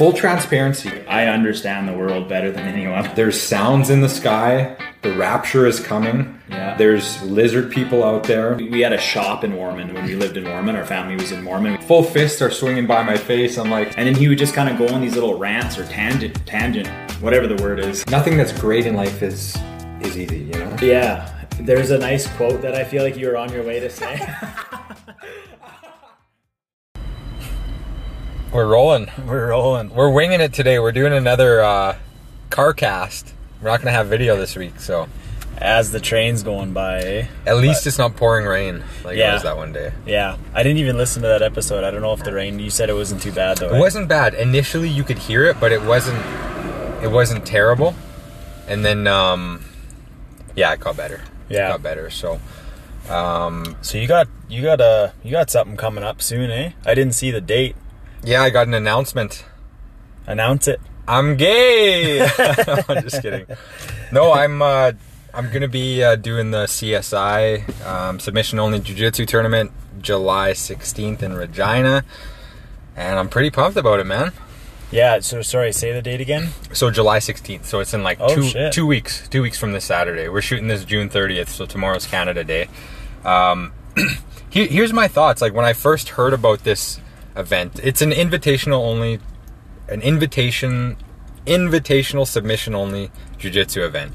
Full transparency. I understand the world better than anyone. There's sounds in the sky. The rapture is coming. Yeah. There's lizard people out there. We had a shop in Mormon when we lived in Mormon. Our family was in Mormon. Full fists are swinging by my face. I'm like, And then he would just kind of go on these little rants or tangent, tangent, whatever the word is. nothing that's great in life is is easy, you know? Yeah. There's a nice quote that I feel like you were on your way to say. We're rolling. We're rolling. We're winging it today. We're doing another uh, car cast. We're not gonna have video this week, so As the train's going by, eh? at least it's not pouring rain like it was that one day. Yeah. I didn't even listen to that episode. I don't know if the rain, you said it wasn't too bad though. It wasn't bad. Initially, you could hear it, but it wasn't. It wasn't terrible. And then, um, yeah, it got better. Yeah. it got better. So, um, So you got, you got, uh, you got something coming up soon, eh? I didn't see the date. Yeah, I got an announcement. Announce it. I'm gay. I'm just kidding. No, I'm. Uh, I'm gonna be uh, doing the CSI um, submission only jiu-jitsu tournament July 16th in Regina, and I'm pretty pumped about it, man. Yeah. So sorry, say the date again. So July 16th. So it's in like Oh, two shit. two weeks. Two weeks from this Saturday. We're shooting this June 30th. So tomorrow's Canada Day. Um, here, here's my thoughts. Like when I first heard about this event, it's an invitational only, an invitation, invitational submission only jiu-jitsu event,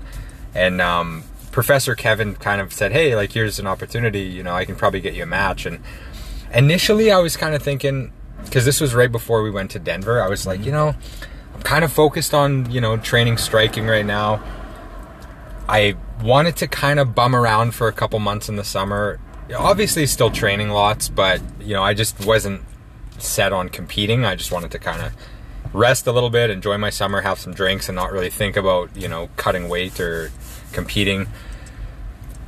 and um, Professor Kevin kind of said, "Hey, like here's an opportunity. You know, I can probably get you a match." And initially, I was kind of thinking because this was right before we went to Denver. I was like, you know, I'm kind of focused on you know training striking right now. I wanted to kind of bum around for a couple months in the summer. Obviously, still training lots, but you know, I just wasn't set on competing. I just wanted to kind of rest a little bit, enjoy my summer, have some drinks, and not really think about you know cutting weight or competing.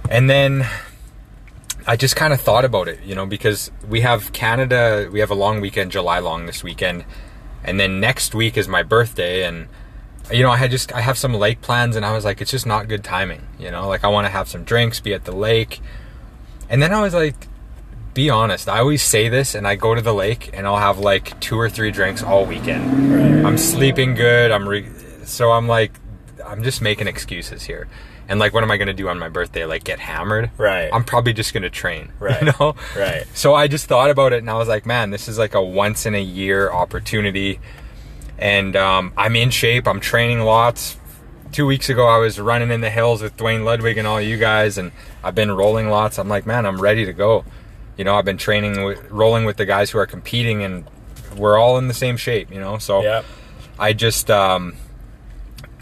And then I just kind of thought about it, you know, because we have Canada, we have a long weekend, July long this weekend, and then next week is my birthday, and you know, I had just I have some lake plans, and I was like, it's just not good timing, you know, like I want to have some drinks, be at the lake, and then I was like, be honest, I always say this, and I go to the lake, and I'll have like two or three drinks all weekend. I'm sleeping good. I'm re- so I'm like, I'm just making excuses here. And like, what am I gonna do on my birthday? Like, get hammered? Right. I'm probably just gonna train. Right. You know? Right. So I just thought about it, and I was like, man, this is like a once in a year opportunity. And um, I'm in shape. I'm training lots. Two weeks ago, I was running in the hills with Duane Ludwig and all you guys, and I've been rolling lots. I'm like, man, I'm ready to go. You know, I've been training, with, rolling with the guys who are competing, and we're all in the same shape. You know, so Yeah. I just, um,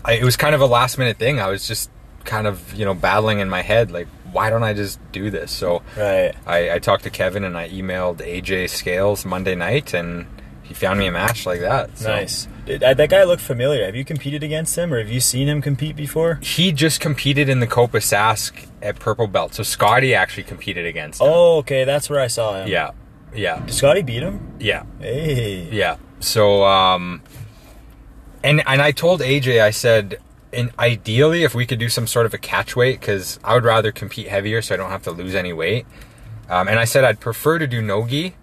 I, it was kind of a last minute thing. I was just kind of, you know, battling in my head, like, why don't I just do this? So Right. I, I talked to Kevin and I emailed AJ Scales Monday night, and he found me a match like that. So Nice. Did- uh, that guy looked familiar. Have you competed against him, or have you seen him compete before? He just competed in the Copa Sask at Purple Belt. So Scotty actually competed against him. Oh, okay. That's where I saw him. Yeah. Yeah. Did Scotty beat him? Yeah. Hey. Yeah. So um and and I told AJ I said and ideally if we could do some sort of a catch weight cuz I would rather compete heavier so I don't have to lose any weight. Um, and I said I'd prefer to do nogi,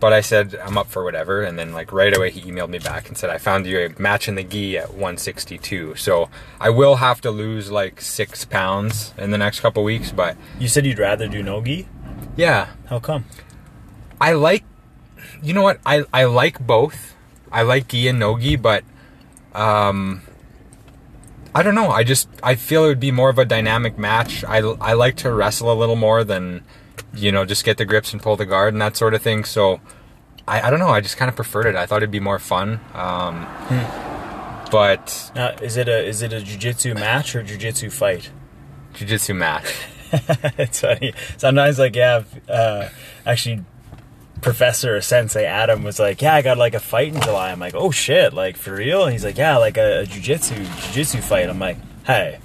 but I said I'm up for whatever and then like right away he emailed me back and said I found you a match in the gi at 162. So I will have to lose like 6 pounds in the next couple weeks, but You said you'd rather do nogi. yeah, How come? I like, you know what? I, I like both. I like gi and no gi, but um, I don't know. I just I feel it would be more of a dynamic match. I I like to wrestle a little more than you know just get the grips and pull the guard and that sort of thing. So I, I don't know. I just kind of preferred it. I thought it'd be more fun. Um, But Now, is it a is it a jujitsu match or jujitsu fight? jujitsu match. it's funny. Sometimes, like, yeah, uh, actually, Professor or Sensei Adam was like, "Yeah, I got like a fight in July." I'm like, "Oh shit, like for real?" And he's like, "Yeah, like a, a jujitsu jujitsu fight." I'm like, "Hey,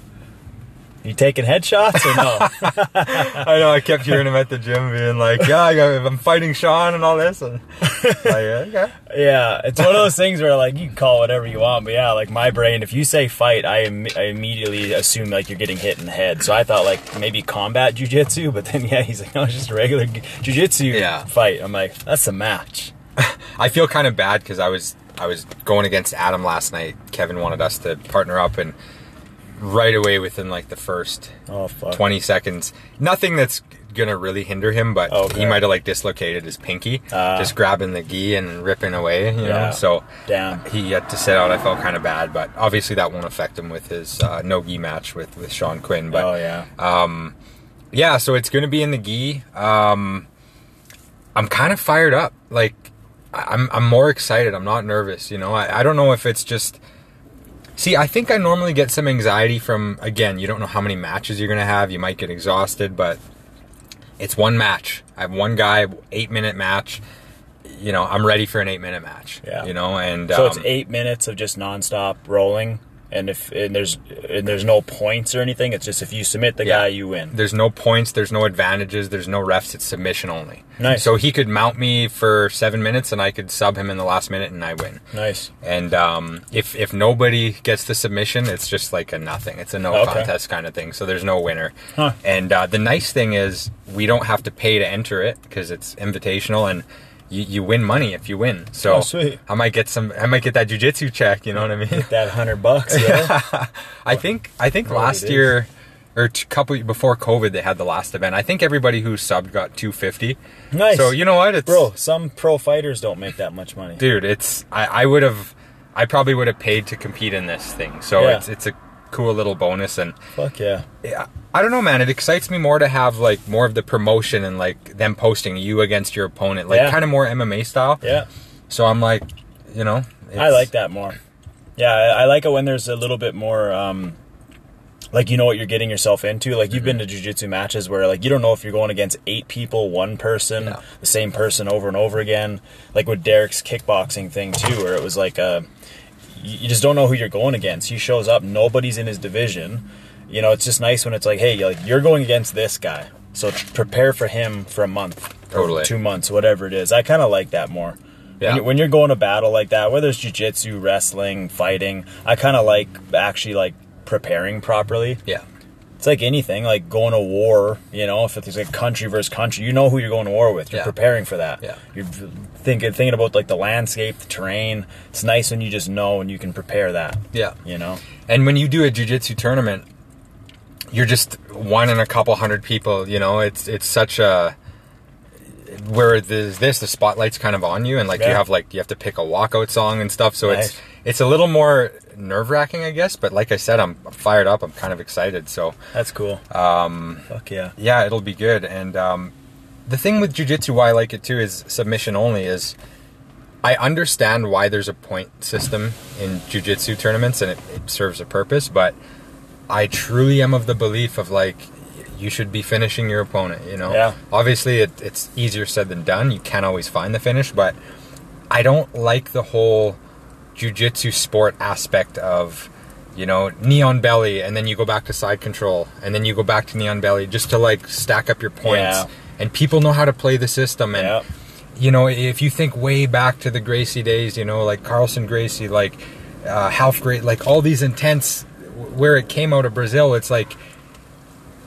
you taking headshots or no?" I know. I kept hearing him at the gym being like, "Yeah, I'm fighting Sean and all this." And like, okay. yeah, it's one of those things where like you can call whatever you want, but yeah, like my brain, if you say fight, I, Im- I immediately assume like you're getting hit in the head. So I thought like maybe combat jujitsu, but then yeah, he's like, "No, it's just a regular jujitsu Yeah. fight." I'm like, "That's a match." I feel kind of bad because I was I was going against Adam last night. Kevin wanted us to partner up, and right away within like the first Oh fuck. 20 seconds, nothing that's gonna really hinder him, but Okay. he might have like dislocated his pinky, Ah. just grabbing the gi and ripping away, you know. So Damn. he had to sit out. I felt kind of bad, but obviously that won't affect him with his uh, no gi match with with Sean Quinn. But oh yeah. yeah, so it's to be in the gi. Um, I'm kind of fired up. Like, I'm I'm more excited. I'm not nervous. You know, I, I don't know if it's just. See, I think I normally get some anxiety from again. You don't know how many matches you're going to have. You might get exhausted, but it's one match. I have one guy, eight minute match. You know, I'm ready for an eight minute match. Yeah. You know, and So it's um, eight minutes of just nonstop rolling, and if and there's and there's no points or anything. It's just if you submit the Yeah. guy, you win. There's no points. There's no advantages. There's no refs. It's submission only. Nice. So he could mount me for seven minutes, and I could sub him in the last minute, and I win. Nice. And um, if if nobody gets the submission, it's just like a nothing. It's a no Okay. contest kind of thing. So there's no winner. Huh. And uh, the nice thing is we don't have to pay to enter it because it's invitational and. You, you win money if you win, so Oh. I might get some. I might get that jujitsu check. You know what I mean? That hundred bucks. Yeah. I think I think last year or a couple before COVID they had the last event. I think everybody who subbed got 250. nice. So you know what? It's bro, some pro fighters don't make that much money. dude, it's I, I would have I probably would have paid to compete in this thing. So Yeah. it's it's a cool little bonus and Fuck yeah. yeah, I don't know man, it excites me more to have like more of the promotion and like them posting you against your opponent, like Yeah. kind of more MMA style. Yeah. So I'm like, you know, I like that more. Yeah, I, like it when there's a little bit more, um, like you know what you're getting yourself into. Like you've been to jujitsu matches where like you don't know if you're going against eight people, one person, Yeah. the same person over and over again. Like with Derek's kickboxing thing too, where it was like, uh, you just don't know who you're going against. He shows up, nobody's in his division. You know, it's just nice when it's like, hey, like you're going against this guy, so prepare for him for a month, Totally. two months, whatever it is. I kind of like that more. Yeah. When, you, when you're going to battle like that, whether it's jujitsu, wrestling, fighting, I kind of like actually like preparing properly. Yeah. It's like anything, like going to war. You know, if it's like country versus country, you know who you're going to war with. You're Yeah. preparing for that. Yeah. You're thinking thinking about like the landscape, the terrain. It's nice when you just know and you can prepare that. Yeah. You know. And when you do a jujitsu tournament, you're just one in a couple hundred people. You know, it's it's such a where there's this the spotlight's kind of on you, and like you have like you have to pick a walkout song and stuff. So Nice. it's it's a little more nerve wracking, I guess. But like I said, I'm fired up. I'm kind of excited. So That's cool. Um. Fuck yeah. yeah, it'll be good. And um, the thing with jujitsu, why I like it too, is submission only. Is I understand why there's a point system in jujitsu tournaments, and it, it serves a purpose. But I truly am of the belief of like you should be finishing your opponent. You know, Yeah. Obviously, it, it's easier said than done. You can't always find the finish, but I don't like the whole jujitsu sport aspect of you know knee on belly and then you go back to side control and then you go back to knee on belly just to like stack up your points Yeah. and people know how to play the system and Yeah. you know if you think way back to the gracie days you know like carlson gracie like uh, half great like all these intense where it came out of brazil it's like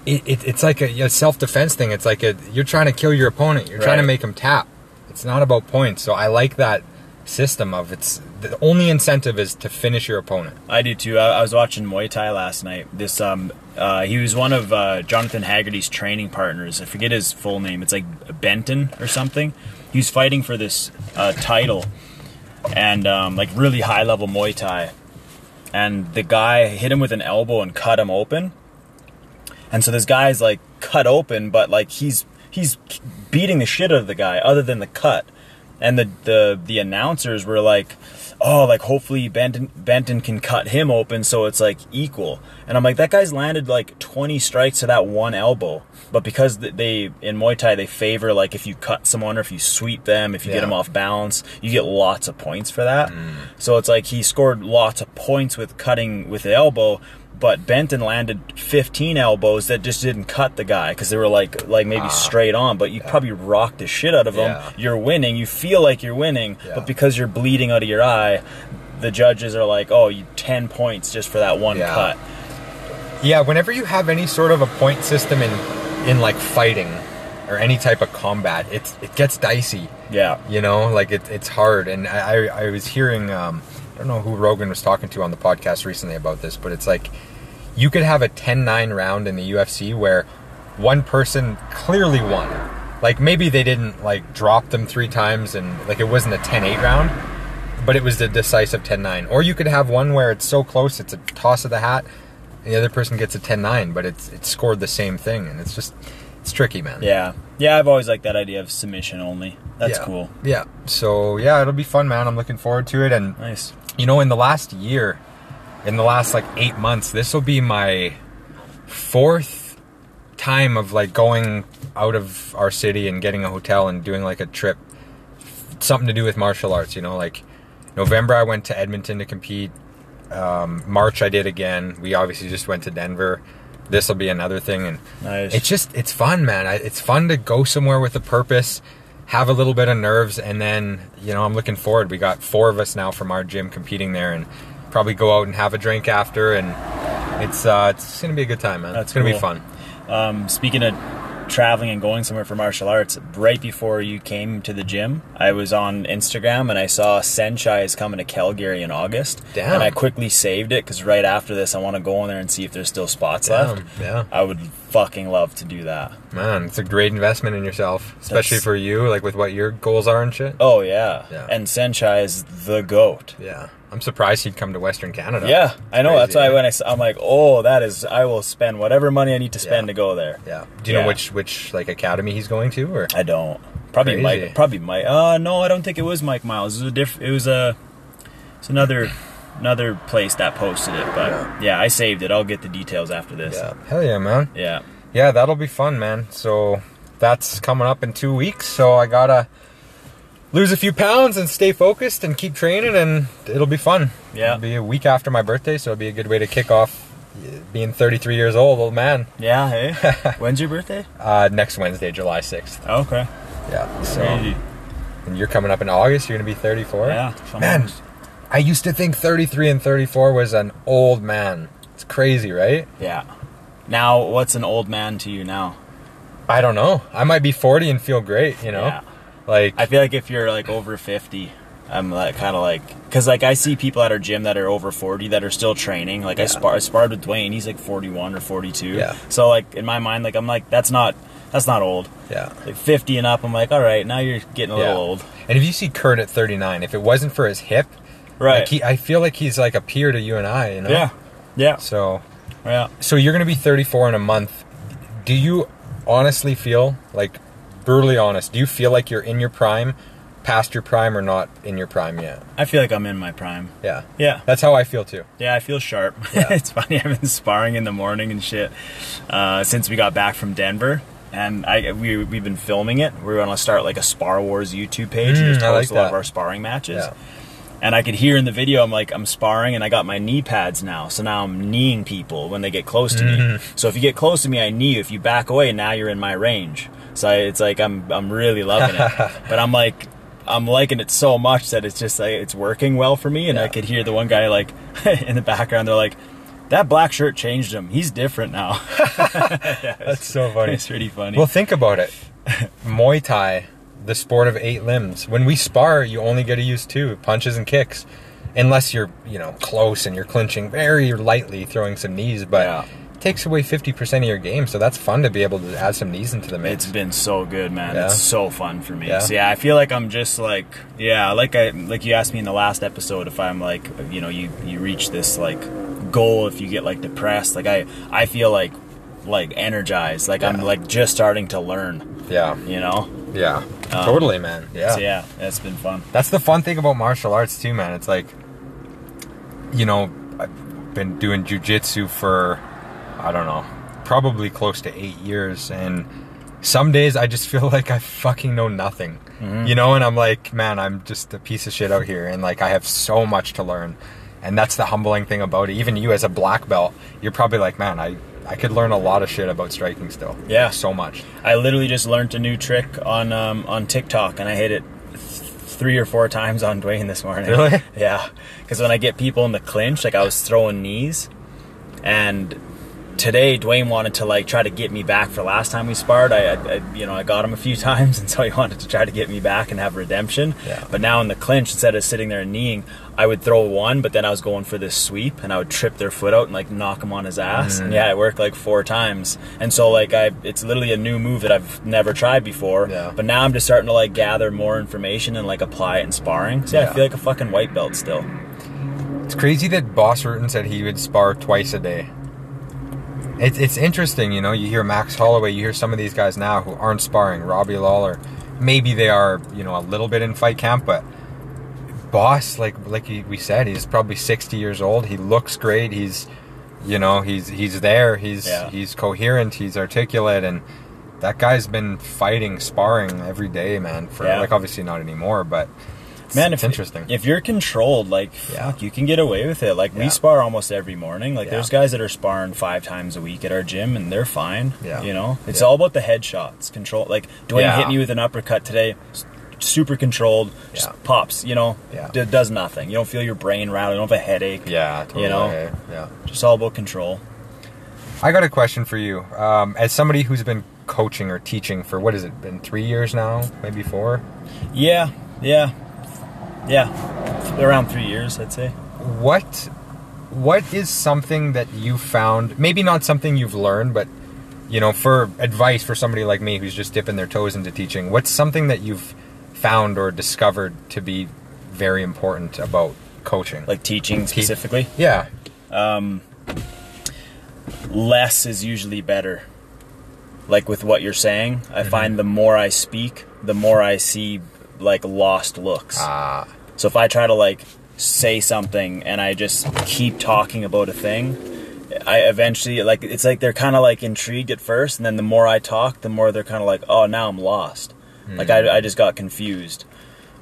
it, it, it's like a, a self-defense thing it's like a, you're trying to kill your opponent you're trying to make him tap it's not about points so i like that system of it's the only incentive is to finish your opponent I do too. I, I was watching Muay Thai last night. This um, uh, he was one of uh, Jonathan Haggerty's training partners. I forget his full name. It's like Benton or something. He was fighting for this uh, title, and um, like really high level Muay Thai. And the guy hit him with an elbow and cut him open. And so this guy's like cut open, but like he's he's beating the shit out of the guy, other than the cut. And the the the announcers were like, "Oh, like hopefully Benton Benton can cut him open, so it's like equal." And I'm like, that guy's landed like 20 strikes to that one elbow. But because they in Muay Thai they favor like if you cut someone or if you sweep them, if you get Yeah. them off balance, you get lots of points for that. Mm. So it's like he scored lots of points with cutting with the elbow, but Benton landed 15 elbows that just didn't cut the guy because they were like like maybe straight on, but you probably rocked the shit out of him. Yeah. You're winning. You feel like you're winning, Yeah. but because you're bleeding out of your eye, the judges are like, "Oh, you 10 points just for that one Yeah. cut." Yeah, whenever you have any sort of a point system in in like fighting or any type of combat, it's it gets dicey Yeah. You know, like it, it's hard. And I, I, I was hearing, um, I don't know who Rogan was talking to on the podcast recently about this, but it's like you could have a 10 9 round in the UFC where one person clearly won. Like maybe they didn't like drop them three times and like it wasn't a 10 8 round, but it was the decisive 10 9. Or you could have one where it's so close, it's a toss of the hat, and the other person gets a 10 9, but it's, it's scored the same thing. And it's just, it's tricky, man. Yeah. Yeah, I've always liked that idea of submission only. That's Yeah. cool. Yeah. So yeah, it'll be fun, man. I'm looking forward to it. And Nice. You know, in the last year, in the last like eight months, this will be my fourth time of like going out of our city and getting a hotel and doing like a trip, something to do with martial arts. You know, like November I went to Edmonton to compete. Um, March I did again. We obviously just went to Denver. This will be another thing, and Nice. it's just it's fun, man. I, it's fun to go somewhere with a purpose, have a little bit of nerves, and then you know I'm looking forward. We got four of us now from our gym competing there, and probably go out and have a drink after, and it's uh, it's gonna be a good time, man. That's it's gonna be fun. Um, speaking of traveling and going somewhere for martial arts, right before you came to the gym, I was on Instagram and I saw Saenchai is coming to Calgary in August. Damn. And I quickly saved it because right after this, I want to go in there and see if there's still spots left. Yeah. I would fucking love to do that. Man, it's a great investment in yourself, especially That's- for you, like with what your goals are and shit. Oh yeah. Yeah. And Saenchai is the goat. Yeah, I'm surprised he'd come to Western Canada. Yeah, I know. That's Crazy, why when I, I'm like, oh, that is, I will spend whatever money I need to spend Yeah. to go there. Yeah. Do you know which which like academy he's going to, or I don't. Probably Crazy. Mike. Probably Mike. Uh, no, I don't think it was Mike Miles. It was a diff. It was a. It's another, another place that posted it. But Yeah. yeah. I saved it. I'll get the details after this. yeah, hell yeah, man. Yeah. Yeah, that'll be fun, man. So that's coming up in two weeks. So I gotta lose a few pounds and stay focused and keep training, and it'll be fun. Yeah. It'll be a week after my birthday, so it'll be a good way to kick off being 33 years old, old man. Yeah. Hey. When's your birthday? Uh, next Wednesday, July 6th. Okay. Yeah. So Crazy. and you're coming up in August. You're gonna be 34. Yeah. Man, I used to think 33 and 34 was an old man. It's crazy, right? Yeah. Now, what's an old man to you now? I don't know. I might be 40 and feel great. You know, Yeah. Like I feel like if you're like over 50, I'm like kind of like because like I see people at our gym that are over 40 that are still training. Like I, spar- I sparred with Dwayne, he's like 41 or 42. Yeah. So like in my mind, like I'm like that's not that's not old. yeah. Like 50 and up, I'm like all right, now you're getting a Yeah. little old. And if you see Kurt at 39, if it wasn't for his hip, Right. like he, I feel like he's like a peer to you and I, you know. yeah. Yeah. So, Yeah. so you're gonna be 34 in a month. Do you honestly feel like, brutally honest, do you feel like you're in your prime, past your prime, or not in your prime yet? I feel like I'm in my prime. Yeah. Yeah. That's how I feel too. Yeah, I feel sharp. Yeah. it's funny. I've been sparring in the morning and shit uh, since we got back from Denver, and I we we've been filming it. We're gonna start like a Spar Wars YouTube page and Mm, just post like a lot that. of our sparring matches. Yeah. And I could hear in the video, I'm like, I'm sparring, and I got my knee pads now. So now I'm kneeing people when they get close to Mm-hmm. me. So if you get close to me, I knee you. If you back away, now you're in my range. So I, it's like I'm I'm really loving it. but I'm like. I'm liking it so much that it's just like it's working well for me, and I could hear the one guy like in the background. They're like, "That black shirt changed him. He's different now." That's so funny. it's pretty funny. Well, think about it. Muay Thai, the sport of eight limbs. When we spar, you only get to use two punches and kicks, unless you're you know close and you're clinching very lightly, throwing some knees. But Yeah. it takes away fifty percent of your game, so that's fun to be able to add some knees into the mix. It's been so good, man. Yeah. It's so fun for me. Yeah. So yeah, I feel like I'm just like yeah, like I like you asked me in the last episode if I'm like you know you you reach this like goal if you get like depressed. Like I I feel like like energized. Like I'm like just starting to learn. yeah, You know. Yeah, um, totally, man. Yeah. So yeah, it's been fun. That's the fun thing about martial arts too, man. It's like, you know, I've been doing jujitsu for, I don't know, probably close to eight years, and some days I just feel like I fucking know nothing, mm-hmm. you know, and I'm like, man, I'm just a piece of shit out here, and like I have so much to learn, and that's the humbling thing about it. Even you as a black belt, you're probably like, man, I. I could learn a lot of shit about striking still. Yeah. So much. I literally just learned a new trick on um, on TikTok, and I hit it th- three or four times on Dwayne this morning. Really? Yeah, because when I get people in the clinch, like I was throwing knees, and today Dwayne wanted to like try to get me back for last time we sparred. I, I, you know I got him a few times, and so he wanted to try to get me back and have redemption. Yeah. But now in the clinch, instead of sitting there and kneeing, I would throw one, but then I was going for this sweep, and I would trip their foot out and like knock him on his ass. And yeah, it worked like four times. And so like I, it's literally a new move that I've never tried before. Yeah. But now I'm just starting to like gather more information and like apply it in sparring. So yeah, Yeah. I feel like a fucking white belt still. It's crazy that Bas Rutten said he would spar twice a day. It's it's interesting, you know. You hear Max Holloway, you hear some of these guys now who aren't sparring. Robbie Lawler, maybe they are, you know, a little bit in fight camp, but Bas, like like we said, he's probably sixty years old. He looks great. He's, you know, he's he's there. He's Yeah. he's coherent. He's articulate, and that guy's been fighting, sparring every day, man. For Yeah. like obviously not anymore, but it's, Man, it's if, interesting. If you're controlled, like Yeah. fuck, you can get away with it. Like Yeah. we spar almost every morning. Like Yeah. there's guys that are sparring five times a week at our gym, and they're fine. Yeah. you know, it's all about the headshots. Control. Like Dwayne hit me with an uppercut today, super controlled, just Yeah. pops. You know, Yeah. D- does nothing. You don't feel your brain rattle. You don't have a headache. yeah, totally. You know? hey, yeah. just all about control. I got a question for you. Um, as somebody who's been coaching or teaching for what has it been three years now, maybe four? Yeah, yeah, yeah. Around three years, I'd say. What what is something that you found? Maybe not something you've learned, but you know, for advice for somebody like me who's just dipping their toes into teaching. What's something that you've found or discovered to be very important about coaching? Like teaching specifically. yeah, less is usually better. Like with what you're saying, I find the more I speak, the more I see like lost looks. ah, So if I try to like say something and I just keep talking about a thing, I eventually like it's like they're kind of like intrigued at first, and then the more I talk, the more they're kind of like, oh, now I'm lost. Like I, I just got confused.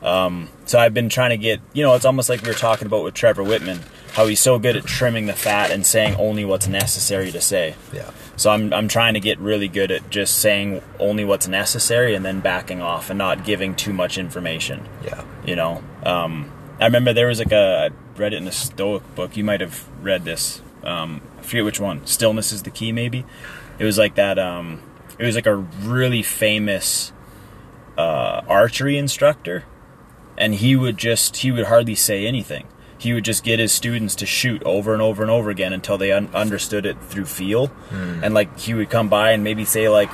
Um, so I've been trying to get, you know, it's almost like we were talking about with Trevor Wittman, how he's so good at trimming the fat and saying only what's necessary to say. yeah, So I'm I'm trying to get really good at just saying only what's necessary and then backing off and not giving too much information. yeah, You know, um, I remember there was like a I read it in a Stoic book. You might have read this. Um, I forget which one. Stillness is the key. Maybe it was like that. Um, it was like a really famous uh, archery instructor, and he would just he would hardly say anything. He would just get his students to shoot over and over and over again until they un- understood it through feel, hmm. and like he would come by and maybe say like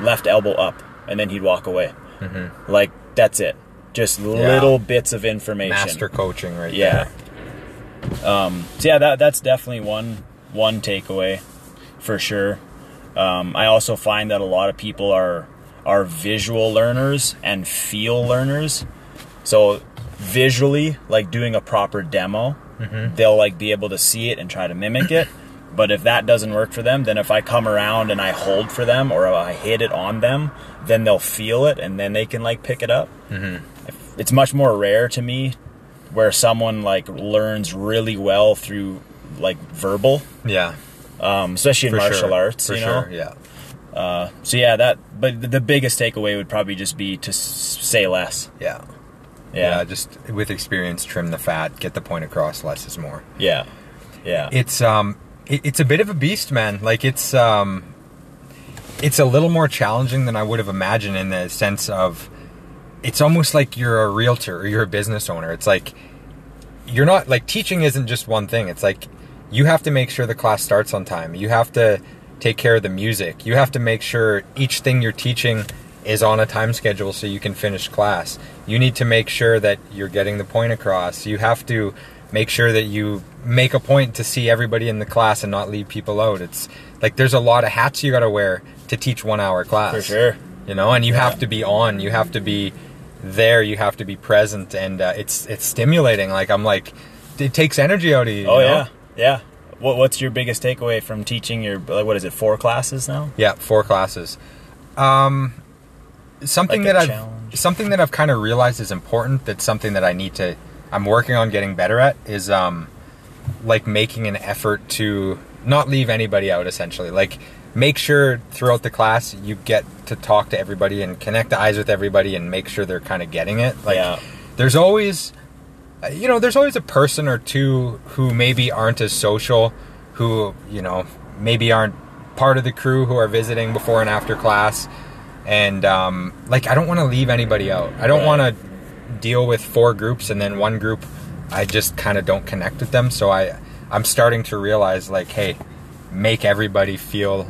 left elbow up, and then he'd walk away. Mm-hmm. Like that's it. Just little bits of information. master coaching right Yeah. there. Um, so yeah, that that's definitely one one takeaway for sure. Um, I also find that a lot of people are are visual learners and feel learners. So visually, like doing a proper demo, they'll like be able to see it and try to mimic it. But if that doesn't work for them, then if I come around and I hold for them or I hit it on them, then they'll feel it and then they can like pick it up. Mm-hmm. It's much more rare to me where someone like learns really well through like verbal, Yeah, um, especially in for martial sure. arts. For you know, sure, yeah. so yeah, that. But the- the biggest takeaway would probably just be to s- say less. Yeah. Yeah, Yeah, just with experience, trim the fat, get the point across. Less is more. yeah, yeah. It's um, it, it's a bit of a beast, man. Like it's um, it's a little more challenging than I would have imagined in the sense of, it's almost like you're a realtor or you're a business owner. It's like you're not like teaching isn't just one thing. It's like you have to make sure the class starts on time. You have to take care of the music. You have to make sure each thing you're teaching is on a time schedule so you can finish class. You need to make sure that you're getting the point across. You have to make sure that you make a point to see everybody in the class and not leave people out. It's like there's a lot of hats you got to wear to teach 1 hour class for sure. you know and you Yeah. have to be on you have to be there you have to be present and uh, it's it's stimulating like i'm like it takes energy out of you Oh you know? yeah, yeah. What, what's your biggest takeaway from teaching your like what is it four classes now? yeah four classes um something Like that i've challenge. something that i've kind of realized is important that's something that i need to i'm working on getting better at is um like making an effort to not leave anybody out essentially like make sure throughout the class you get to talk to everybody and connect eyes with everybody and make sure they're kind of getting it like Yeah. there's always you know there's always a person or two who maybe aren't as social who you know maybe aren't part of the crew who are visiting before and after class. And um, like, I don't want to leave anybody out. I don't Right. want to deal with four groups and then one group I just kind of don't connect with them. So I I'm starting to realize like, hey, make everybody feel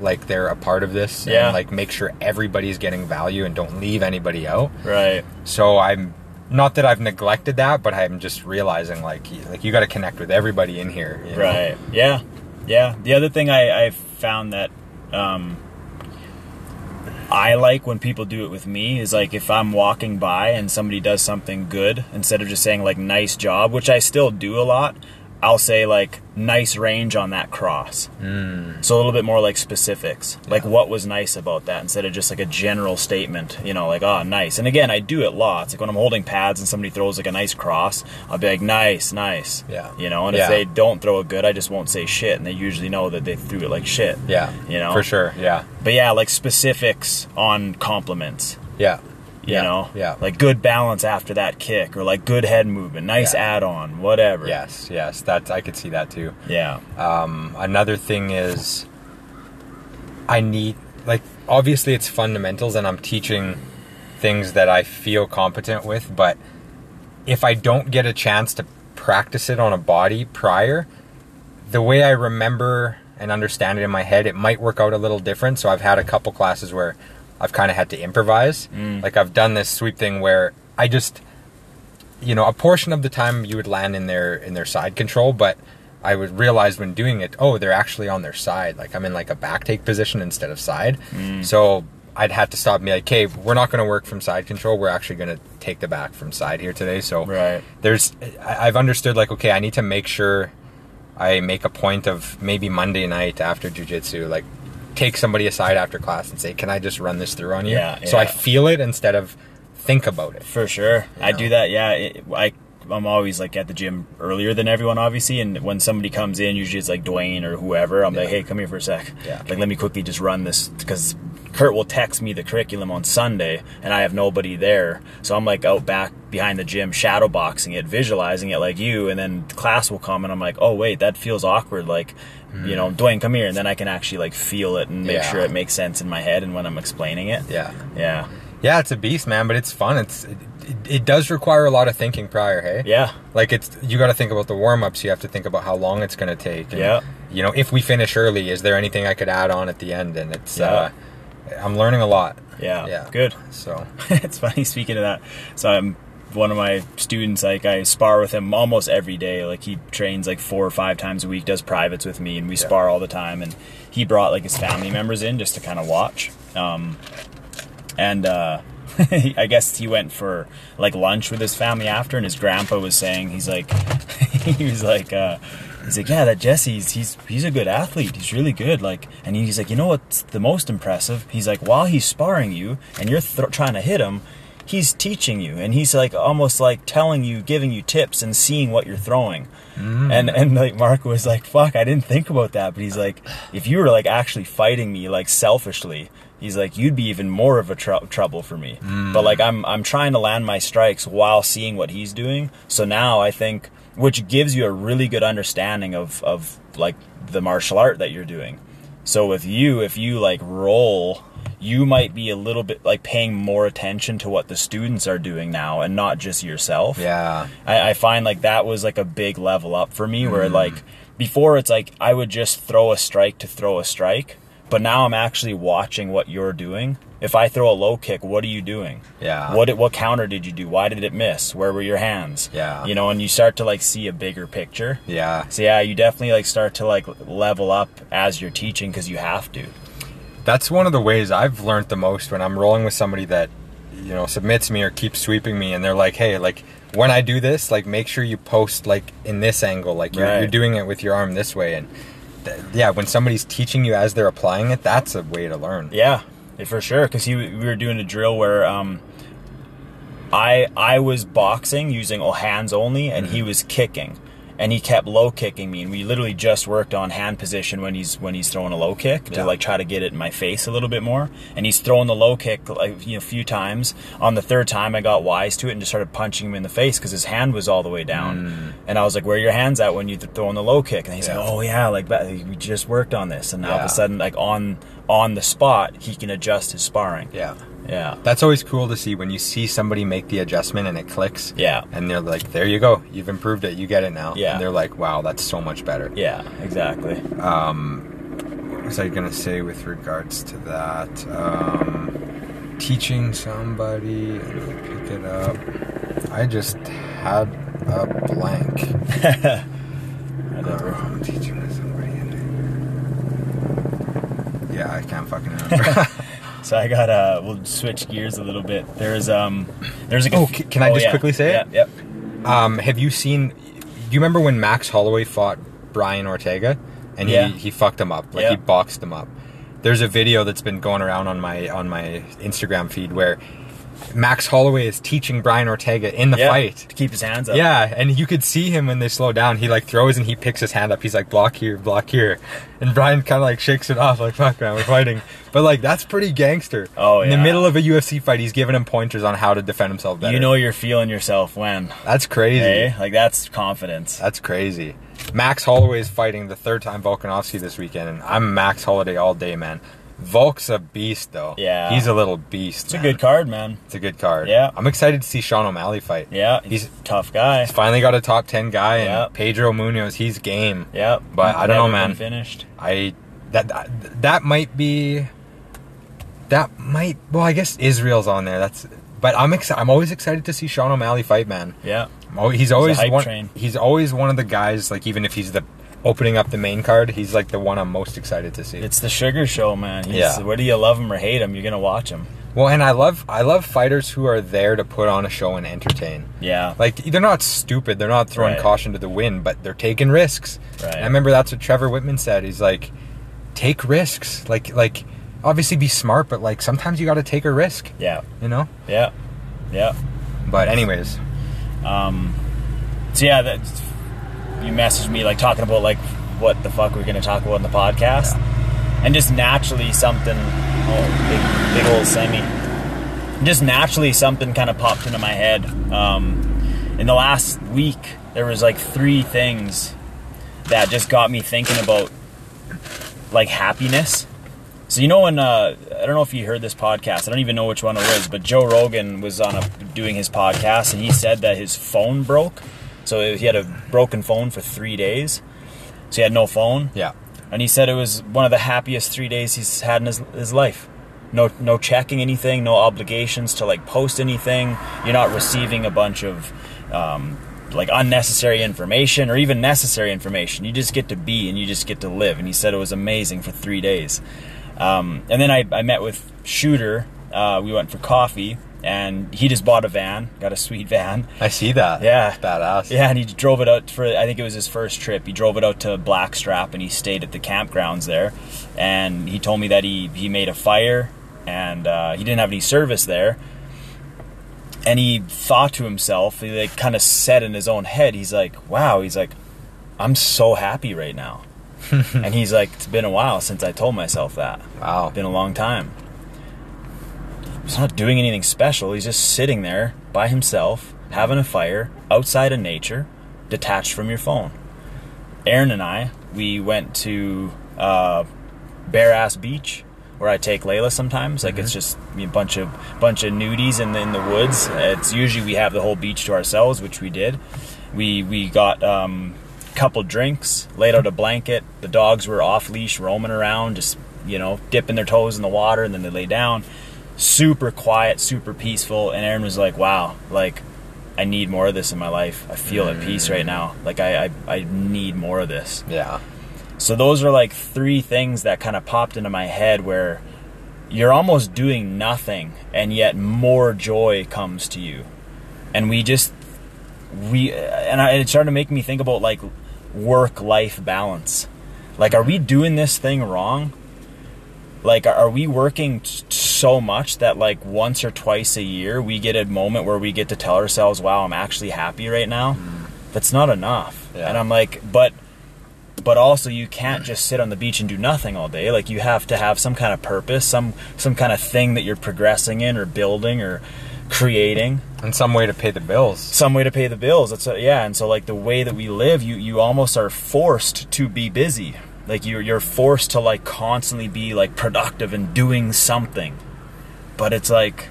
like they're a part of this Yeah. and like make sure everybody's getting value and don't leave anybody out. Right. So I'm not that I've neglected that, but I'm just realizing like like you got to connect with everybody in here. you know? Right. Yeah. Yeah. The other thing I, I found that um, I like when people do it with me is like if I'm walking by and somebody does something good, instead of just saying like nice job, which I still do a lot, I'll say like nice range on that cross. Mm. So a little bit more like specifics, like what was nice about that instead of just like a general statement, you know, like, oh, nice. And again, I do it lots. Like when I'm holding pads and somebody throws like a nice cross, I'll be like, nice, nice. Yeah. You know, and Yeah. if they don't throw it good, I just won't say shit. And they usually know that they threw it like shit. Yeah. You know? For sure. Yeah. But yeah, like specifics on compliments. Yeah. You Yeah. know? Yeah. Like good balance after that kick or like good head movement, nice Yeah. add on, whatever. Yes. Yes. That I could see that too. Yeah. Um, another thing is, I need like obviously it's fundamentals, and I'm teaching things that I feel competent with. But if I don't get a chance to practice it on a body prior, the way I remember and understand it in my head, it might work out a little different. So I've had a couple classes where I've kind of had to improvise. Mm. Like I've done this sweep thing where I just, you know, a portion of the time you would land in their in their side control, but I would realize when doing it, oh, they're actually on their side. Like I'm in like a back take position instead of side. Mm. So I'd have to stop and be like, okay, we're not going to work from side control. We're actually going to take the back from side here today. So Right. there's, I've understood like, okay, I need to make sure I make a point of maybe Monday night after jujitsu, like take somebody aside after class and say, can I just run this through on you? Yeah, So I feel it instead of think about it. For sure. I know? do that. Yeah. It, I, I'm always like at the gym earlier than everyone, obviously. And when somebody comes in, usually it's like Dwayne or whoever. I'm like, hey, come here for a sec. Yeah. Like, let me quickly just run this because Kurt will text me the curriculum on Sunday and I have nobody there. So I'm like out back behind the gym, shadow boxing it, visualizing it like you. And then class will come and I'm like, oh, wait, that feels awkward. Like, you know, Dwayne, come here. And then I can actually like feel it and make Hmm. Yeah. sure it makes sense in my head and when I'm explaining it. Yeah. Yeah. Yeah, it's a beast, man, but it's fun. It's it, does require a lot of thinking prior, hey? Yeah. Like it's you got to think about the warm ups. You have to think about how long it's going to take. and, Yeah. You know, if we finish early, is there anything I could add on at the end? And it's Yeah. uh, I'm learning a lot. Yeah. Yeah. Good. So it's funny speaking of that. So I'm one of my students. Like I spar with him almost every day. Like he trains like four or five times a week, does privates with me, and we spar all the time. And he brought like his family members in just to kind of watch. Um, and uh, I guess he went for like lunch with his family after, and his grandpa was saying he's like he was like. Uh, He's like, yeah, that Jesse's he's he's a good athlete. He's really good. Like, and he's like, you know what's the most impressive? He's like, while he's sparring you and you're th- trying to hit him, he's teaching you, and he's like almost like telling you, giving you tips, and seeing what you're throwing. And and like Mark was like, fuck, I didn't think about that. But he's like, if you were like actually fighting me like selfishly, he's like, you'd be even more of a tr- trouble for me. But like, I'm I'm trying to land my strikes while seeing what he's doing. So now I think which gives you a really good understanding of of like the martial art that you're doing. So with you, if you like roll, you might be a little bit like paying more attention to what the students are doing now and not just yourself. yeah, I, I find like that was like a big level up for me where Mm. like before it's like I would just throw a strike to throw a strike, but now I'm actually watching what you're doing. If I throw a low kick, what are you doing? Yeah. What what counter did you do? Why did it miss? Where were your hands? Yeah. You know, and you start to like see a bigger picture. yeah. So yeah, you definitely like start to like level up as you're teaching because you have to. That's one of the ways I've learned the most when I'm rolling with somebody that you know submits me or keeps sweeping me, and they're like, "Hey, like when I do this, like make sure you post like in this angle, like you're, Right. you're doing it with your arm this way." And th- yeah, when somebody's teaching you as they're applying it, that's a way to learn. Yeah, for sure. Because we were doing a drill where um, I I was boxing using all hands only, and he was kicking. And he kept low kicking me and we literally just worked on hand position when he's when he's throwing a low kick to Yeah. like try to get it in my face a little bit more and he's throwing the low kick like you know a few times on the third time i got wise to it and just started punching him in the face because his hand was all the way down and i was like where are your hands at when you th- throwing the low kick and he's Mm. Yeah. like oh yeah like we just worked on this and now all of a sudden like on on the spot he can adjust his sparring Yeah. yeah That's always cool to see when you see somebody make the adjustment and it clicks. Yeah. And they're like, there you go. You've improved it. You get it now. Yeah. And they're like, wow, that's so much better. yeah exactly What was I going to say with regards to that? Um, teaching somebody and you pick it up. I just had a blank. whatever Um, teaching somebody Yeah, I can't fucking remember. So I got uh we'll switch gears a little bit. There's um there's a Oh, c- can I just quickly say yeah, it? Yep. Um, have you seen? Do you remember when Max Holloway fought Brian Ortega, and Yeah. he he fucked him up, like Yeah. he boxed him up? There's a video that's been going around on my on my Instagram feed where Max Holloway is teaching Brian Ortega in the Yeah, fight. to keep his hands up. Yeah, and you could see him when they slow down. He like throws and he picks his hand up. He's like, block here, block here. And Brian kind of like shakes it off, like, fuck, man, we're fighting. But like, that's pretty gangster. Oh, yeah. In the middle of a UFC fight, he's giving him pointers on how to defend himself better. You know you're feeling yourself when. that's crazy. Hey, like that's confidence. That's crazy. Max Holloway is fighting the third time Volkanovski this weekend, and I'm Max Holloway all day, man. Volk's a beast, though. Yeah. He's a little beast. It's a good card, man. It's a good card. Yeah. I'm excited to see Sean O'Malley fight. Yeah, he's, He's- a tough guy. He's Finally got a top 10 guy, and Yeah. Pedro Munhoz, he's game. Yep. But I don't know, man. Finished. I that, that that might be that might well I guess Israel's on there. That's but I'm excited. I'm always excited to see Sean O'Malley fight, man. Yeah. I'm He's always one. train. He's always one of the guys. Like even if he's the opening up the main card, he's like the one I'm most excited to see. It's the sugar show, man. He's, Yeah. Whether you love him or hate him, you're gonna watch him. well, and I love I love fighters who are there to put on a show and entertain. Yeah. Like they're not stupid. They're not throwing Right. caution to the wind, but they're taking risks. Right. And I remember that's what Trevor Wittman said. He's like, take risks. Like like obviously be smart, but like sometimes you got to take a risk. yeah. You know. Yeah. Yeah. But anyways, Um, so yeah, that you messaged me like talking about like what the fuck we're gonna talk about in the podcast, and just naturally something. Oh, big, big old semi. Just naturally something kind of popped into my head. Um, in the last week, there was like three things that just got me thinking about like happiness. So you know when uh, I don't know if you heard this podcast. I don't even know which one it was, but Joe Rogan was on a doing his podcast, and he said that his phone broke. So he had a broken phone for three days. So he had no phone, yeah. and he said it was one of the happiest three days he's had in his, his life. No, no checking anything, no obligations to like post anything. You're not receiving a bunch of um, like unnecessary information or even necessary information. You just get to be and you just get to live. And he said it was amazing for three days. Um, and then I, I met with Shooter. Uh, we went for coffee, and he just bought a van, got a sweet van. I see that. Yeah. Badass. Yeah, and he drove it out for I think it was his first trip. He drove it out to Blackstrap and he stayed at the campgrounds there. And he told me that he he made a fire and uh, he didn't have any service there. And he thought to himself, he like kind of said in his own head, he's like, "Wow," he's like, "I'm so happy right now." and he's like, "It's been a while since I told myself that. Wow. Been a long time." He's not doing anything special. He's just sitting there by himself, having a fire, outside of nature, detached from your phone. Aaron and I, we went to uh, Bare Ass Beach, where I take Layla sometimes. Like it's just a bunch of bunch of nudies in the, in the woods. It's usually we have the whole beach to ourselves, which we did. We we got um, a couple drinks, laid out a blanket. The dogs were off leash, roaming around, just you know dipping their toes in the water, and then they lay down. Super quiet, super peaceful. And Aaron was like, "Wow, like." I need more of this in my life. I feel at peace right now. Like I, I, I need more of this. Yeah. So those are like three things that kind of popped into my head where you're almost doing nothing and yet more joy comes to you. And we just we and I, it started to make me think about like work life balance. Like are we doing this thing wrong? Like are we working so much that like once or twice a year we get a moment where we get to tell ourselves, "Wow, I'm actually happy right now." Mm. That's not enough. Yeah. And I'm like, but but also you can't just sit on the beach and do nothing all day. Like you have to have some kind of purpose, some some kind of thing that you're progressing in or building or creating And some way to pay the bills. some way to pay the bills. That's a, yeah, and so like the way that we live, you you almost are forced to be busy. Like you're you're forced to like constantly be like productive and doing something. But it's like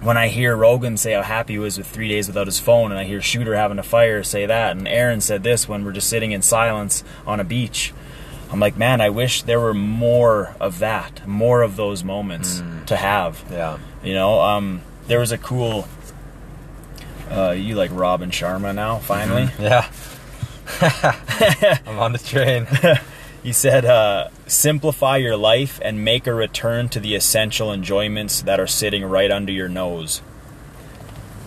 when I hear Rogan say how happy he was with three days without his phone, and I hear Shooter having a fire say that, and Aaron said this when we're just sitting in silence on a beach. I'm like, man, I wish there were more of that, more of those moments to have. Yeah. You know, um, there was a cool. Uh, you like Robin Sharma now? Finally, Yeah. I'm on the train. he said, uh, "Simplify your life and make a return to the essential enjoyments that are sitting right under your nose."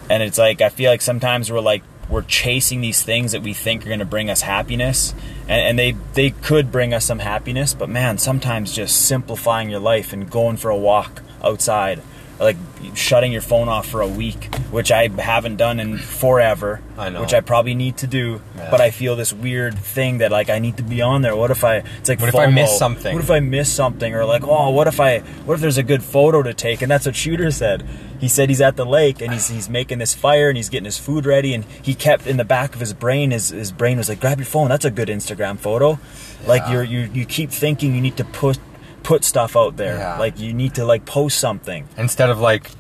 And it's like I feel like sometimes we're like we're chasing these things that we think are going to bring us happiness, and, and they they could bring us some happiness. But man, sometimes just simplifying your life and going for a walk outside, like shutting your phone off for a week, which I haven't done in forever. I know. Which I probably need to do, Yeah. but I feel this weird thing that like I need to be on there. What if I? It's like What if I miss something? What if I miss something? Or like, oh, what if I? What if there's a good photo to take? And that's what Shooter said. He said he's at the lake and he's he's making this fire and he's getting his food ready and he kept in the back of his brain. His his brain was like, grab your phone. That's a good Instagram photo. Like you're you you keep thinking you need to put put stuff out there. Yeah. Like you need to like post something. Instead of like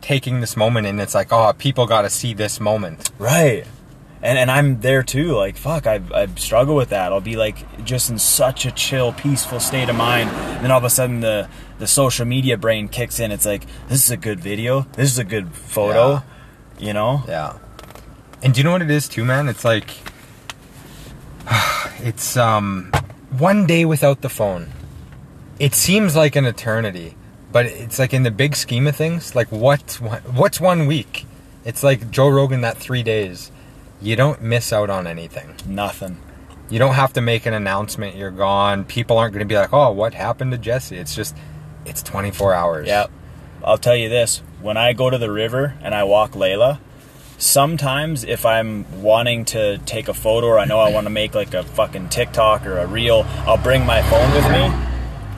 taking this moment and it's like, oh, people got to see this moment. Right. And and I'm there too. Like fuck, I I struggle with that. I'll be like just in such a chill, peaceful state of mind, and then all of a sudden the the social media brain kicks in. It's like this is a good video. This is a good photo. You know. Yeah. And do you know what it is too, man? It's like it's um one day without the phone. It seems like an eternity, but it's like in the big scheme of things, like what what's one week? It's like Joe Rogan that 3 days. You don't miss out on anything. Nothing. You don't have to make an announcement you're gone. People aren't going to be like, "Oh, what happened to Jesse?" It's just it's 24 hours. Yep. I'll tell you this: when I go to the river and I walk Layla, sometimes if I'm wanting to take a photo or I know I want to make like a fucking TikTok or a reel, I'll bring my phone with me.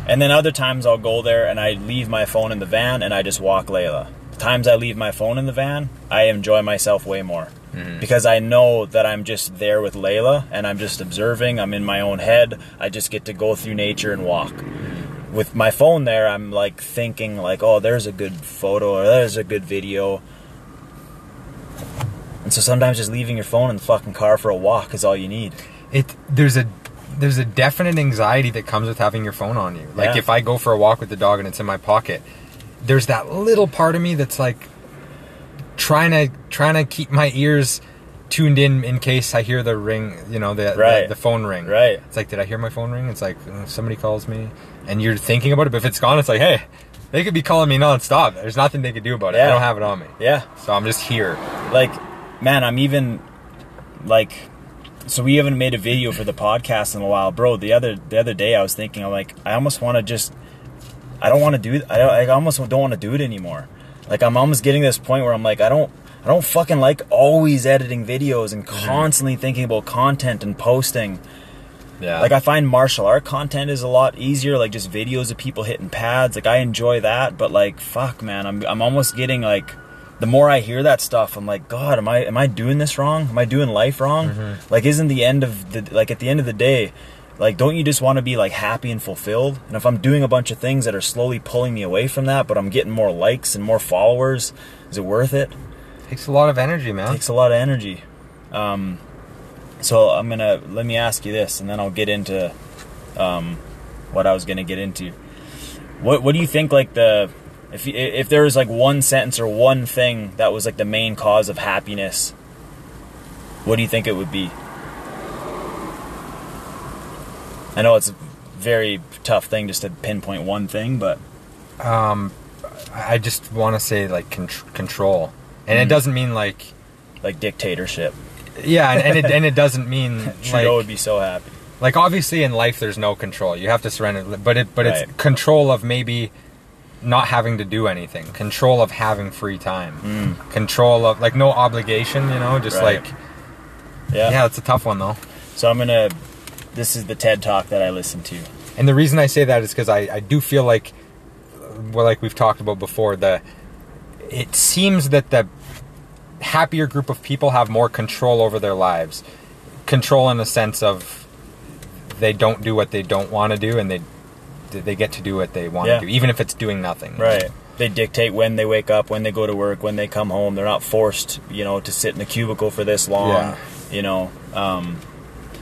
And then other times I'll go there and I leave my phone in the van and I just walk Layla. The times I leave my phone in the van, I enjoy myself way more. Mm-hmm. Because I know that I'm just there with Layla and I'm just observing, I'm in my own head. I just get to go through nature and walk. Mm-hmm. With my phone there, I'm like thinking like, "Oh, there's a good photo or there's a good video." And so sometimes just leaving your phone in the fucking car for a walk is all you need. it there's a there's a definite anxiety that comes with having your phone on you. Like Yeah. if I go for a walk with the dog and it's in my pocket, there's that little part of me that's like trying to trying to keep my ears tuned in in case I hear the ring, you know, the Right. the, the phone ring. Right. It's like, did I hear my phone ring? It's like uh, somebody calls me, and you're thinking about it. But if it's gone, it's like, hey, they could be calling me nonstop. There's nothing they could do about it. I don't have it on me, Yeah. so I'm just here. like man i'm even like so we haven't made a video for the podcast in a while bro the other the other day i was thinking i'm like i almost want to just i don't want to do i i almost don't want to do it anymore like i'm almost getting this point where i'm like i don't i don't fucking like always editing videos and mm-hmm. constantly thinking about content and posting Yeah. like I find martial art content is a lot easier, like just videos of people hitting pads. Like I enjoy that, but like fuck, man, I'm I'm almost getting like the more I hear that stuff, I'm like, God, am I am I doing this wrong? Am I doing life wrong? Like, isn't the end of the like at the end of the day, like don't you just want to be like happy and fulfilled? And if I'm doing a bunch of things that are slowly pulling me away from that, but I'm getting more likes and more followers, is it worth it? takes a lot of energy, man. takes a lot of energy. Um, so I'm gonna let me ask you this, and then I'll get into um, what I was gonna get into. What What do you think? Like the if if there was like one sentence or one thing that was like the main cause of happiness, what do you think it would be? I know it's a very tough thing just to pinpoint one thing, but um, I just want to say like contr- control, and it Mm. doesn't mean like like dictatorship. yeah, and, and it and it doesn't mean Trudeau would be so happy. like obviously in life there's no control. You have to surrender, but it but it's control of maybe not having to do anything, control of having free time, mm. control of like no obligation, you know, just Right. like Yeah. Yeah, it's a tough one though. So I'm gonna. This is the TED talk that I listened to. And the reason I say that is because I, I do feel like, well, like we've talked about before, the it seems that the happier group of people have more control over their lives. Control in the sense of they don't do what they don't want to do, and they they get to do what they want Yeah. to do, even if it's doing nothing. Right. They dictate when they wake up, when they go to work, when they come home. They're not forced, you know, to sit in a cubicle for this long. Yeah. You know. Um,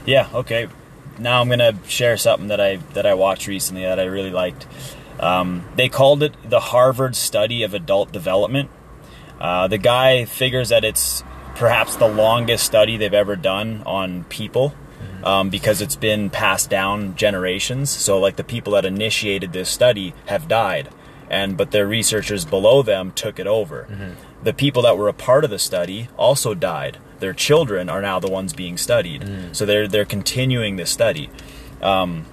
yeah. Okay. Now I'm gonna share something that I that I watched recently that I really liked. Um, they called it the Harvard Study of Adult Development. Uh, the guy figures that it's perhaps the longest study they've ever done on people um, because it's been passed down generations. So, like the people that initiated this study have died, and but their researchers below them took it over. Mm-hmm. The people that were a part of the study also died. Their children are now the ones being studied, mm. so they're they're continuing this study. Um,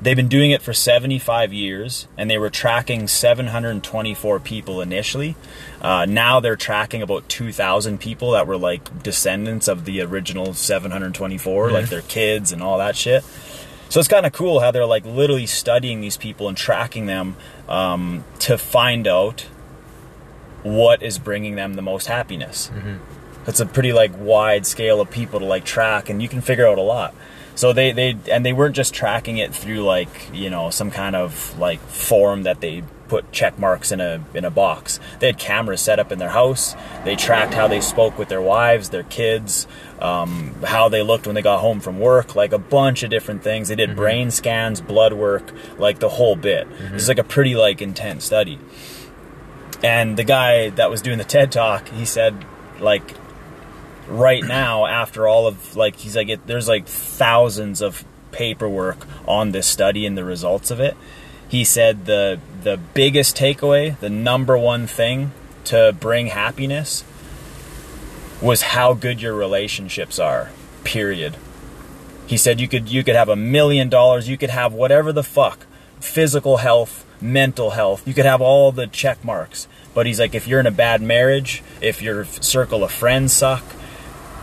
They've been doing it for 75 years, and they were tracking 724 people initially. Uh, now they're tracking about 2,000 people that were like descendants of the original 724, like their kids and all that shit. So it's kind of cool how they're like literally studying these people and tracking them um, to find out what is bringing them the most happiness. It's a pretty like wide scale of people to like track, and you can figure out a lot. So they they and they weren't just tracking it through like you know some kind of like form that they put check marks in a in a box. They had cameras set up in their house. They tracked how they spoke with their wives, their kids, um, how they looked when they got home from work, like a bunch of different things. They did brain scans, blood work, like the whole bit. Is like a pretty like intense study. And the guy that was doing the TED talk, he said like right now after all of like he's like it, there's like thousands of paperwork on this study and the results of it. He said the the biggest takeaway the number one thing to bring happiness was how good your relationships are period. He said you could you could have a million dollars you could have whatever the fuck physical health mental health you could have all the check marks. But he's like if you're in a bad marriage if your circle of friends suck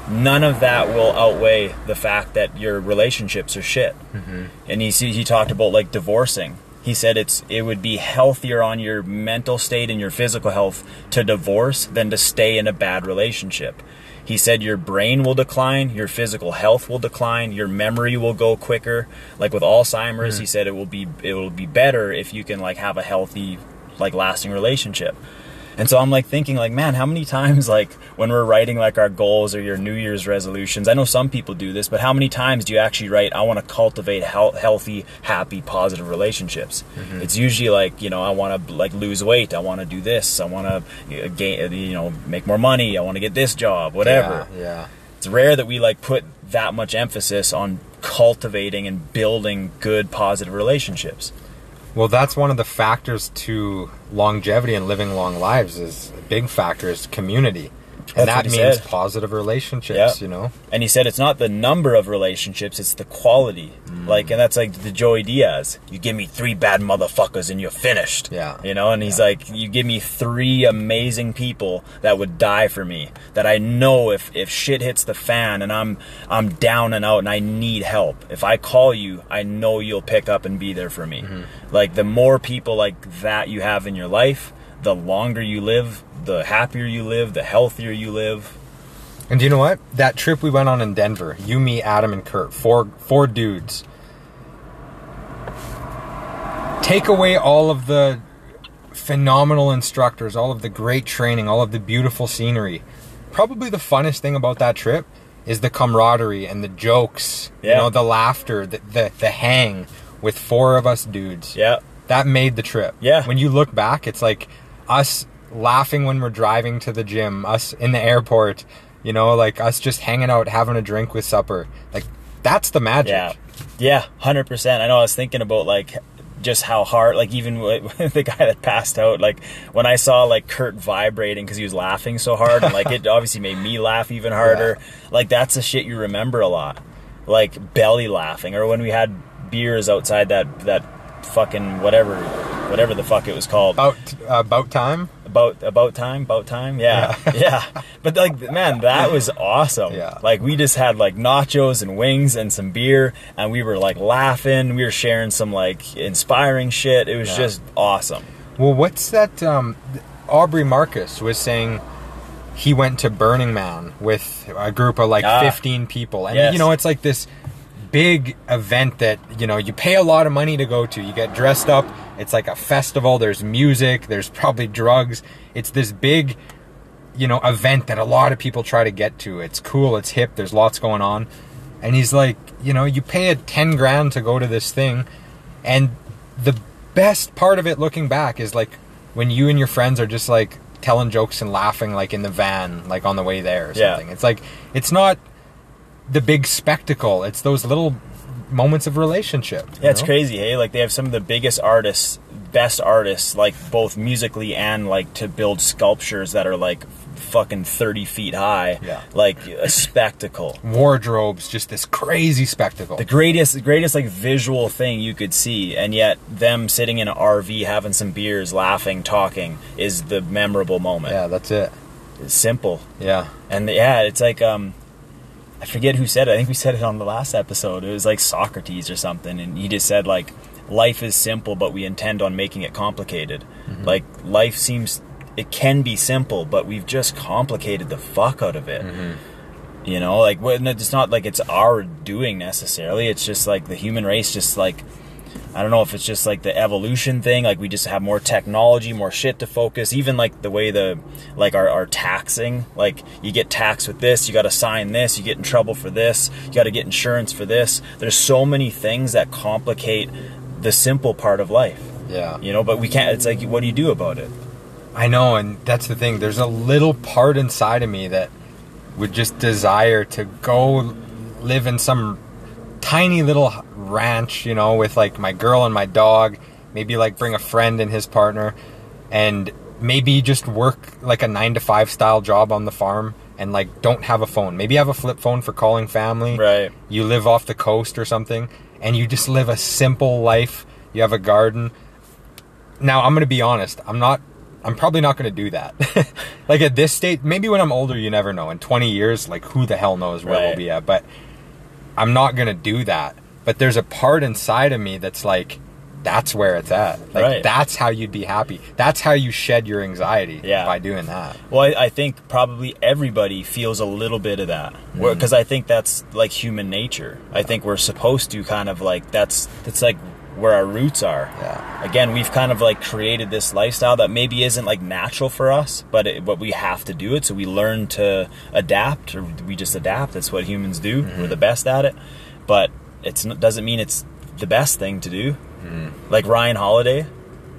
none of that will outweigh the fact that your relationships are shit. Mm-hmm. And he he talked about like divorcing. He said it's it would be healthier on your mental state and your physical health to divorce than to stay in a bad relationship. He said your brain will decline, your physical health will decline, your memory will go quicker. Like with Alzheimer's, mm-hmm. he said it will be it will be better if you can like have a healthy like lasting relationship. And so I'm like thinking like, man, how many times like when we're writing like our goals or your New Year's resolutions, I know some people do this, but how many times do you actually write, I want to cultivate health, healthy, happy, positive relationships? Mm-hmm. It's usually like, you know, I want to like lose weight, I want to do this, I want to uh, gain, uh, you know, make more money, I want to get this job, whatever. Yeah. yeah. It's rare that we like put that much emphasis on cultivating and building good, positive relationships. Well, that's one of the factors to longevity and living long lives. Is a big factor is community, That's and that means said. positive relationships. Yeah. You know, And he said it's not the number of relationships, it's the quality. Mm. Like, and that's like the Joey Diaz. You give me three bad motherfuckers and you're finished. Yeah. You know, and he's like, you give me three amazing people that would die for me. That I know if, if shit hits the fan and I'm I'm down and out and I need help. If I call you, I know you'll pick up and be there for me. Mm-hmm. Like the more people like that you have in your life, the longer you live, the happier you live, the healthier you live. and do you know what? That trip we went on in Denver, you, me, Adam, and Kurt, four four dudes. Take away all of the phenomenal instructors, all of the great training, all of the beautiful scenery. Probably the funnest thing about that trip is the camaraderie and the jokes. You know, the laughter, the, the the hang with four of us dudes. Yeah. That made the trip. Yeah. When you look back, it's like us laughing when we're driving to the gym, us in the airport, you know, like us just hanging out, having a drink with supper. Like that's the magic. Yeah, yeah, hundred percent. I know. I was thinking about like just how hard, like even with the guy that passed out. Like when I saw like Kurt vibrating because he was laughing so hard, and like it obviously made me laugh even harder. Like that's the shit you remember a lot, like belly laughing, or when we had beers outside that that fucking whatever whatever the fuck it was called. About about uh, time. About about time about time yeah yeah, but like man that was awesome Yeah. like we just had like nachos and wings and some beer and we were like laughing we were sharing some like inspiring shit it was Yeah. just awesome Well, what's that? Um, Aubrey Marcus was saying he went to Burning Man with a group of like Ah. 15 people. And, Yes. you know, it's like this big event that, you know, you pay a lot of money to go to. You get dressed up. It's like a festival. There's music. There's probably drugs. It's this big, you know, event that a lot of people try to get to. It's cool. It's hip. There's lots going on. And he's like, you know, you pay a 10 grand to go to this thing. And the best part of it looking back is like when you and your friends are just like telling jokes and laughing like in the van like on the way there or Yeah. something. It's like it's not the big spectacle. It's those little moments of relationship. yeah it's know? crazy hey like they have some of the biggest artists best artists like both musically and like to build sculptures that are like fucking 30 feet high Yeah. like a spectacle Wardrobes, just this crazy spectacle. the greatest the greatest like visual thing you could see and yet them sitting in an rv having some beers laughing talking is the memorable moment yeah, that's it. it's simple Yeah. and yeah it's like um i forget who said it. I think we said it on the last episode. It was like socrates or something and he just said like life is simple but we intend on making it complicated. Mm-hmm. Like life seems it can be simple but we've just complicated the fuck out of it. Mm-hmm. You know like it's not like it's our doing necessarily. It's just like the human race just like i don't know if it's just like the evolution thing like we just have more technology more shit to focus even like the way the like our, our taxing like you get taxed with this you got to sign this you get in trouble for this you got to get insurance for this there's so many things that complicate the simple part of life Yeah. you know but we can't it's like what do you do about it I know, and that's the thing. There's a little part inside of me that would just desire to go live in some tiny little ranch, you know, with like my girl and my dog, maybe like bring a friend and his partner, and maybe just work like a nine to five style job on the farm and like don't have a phone. Maybe have a flip phone for calling family. Right. You live off the coast or something, and you just live a simple life. You have a garden. Now, I'm going to be honest. I'm not. I'm probably not going to do that. like at this state, maybe when I'm older, you never know. In 20 years, like who the hell knows where we'll be at. But I'm not going to do that. But there's a part inside of me that's like, that's where it's at. Like Right. that's how you'd be happy. That's how you shed your anxiety. Yeah. By doing that. Well, I, I think probably everybody feels a little bit of that mm. because I think that's like human nature. I think we're supposed to kind of like that's that's like where our roots are. Yeah. Again, we've kind of like created this lifestyle that maybe isn't like natural for us, but it, but we have to do it. So we learn to adapt, or we just adapt. That's what humans do. Mm-hmm. We're the best at it, but it's n- doesn't mean it's the best thing to do. Mm-hmm. Like Ryan Holiday,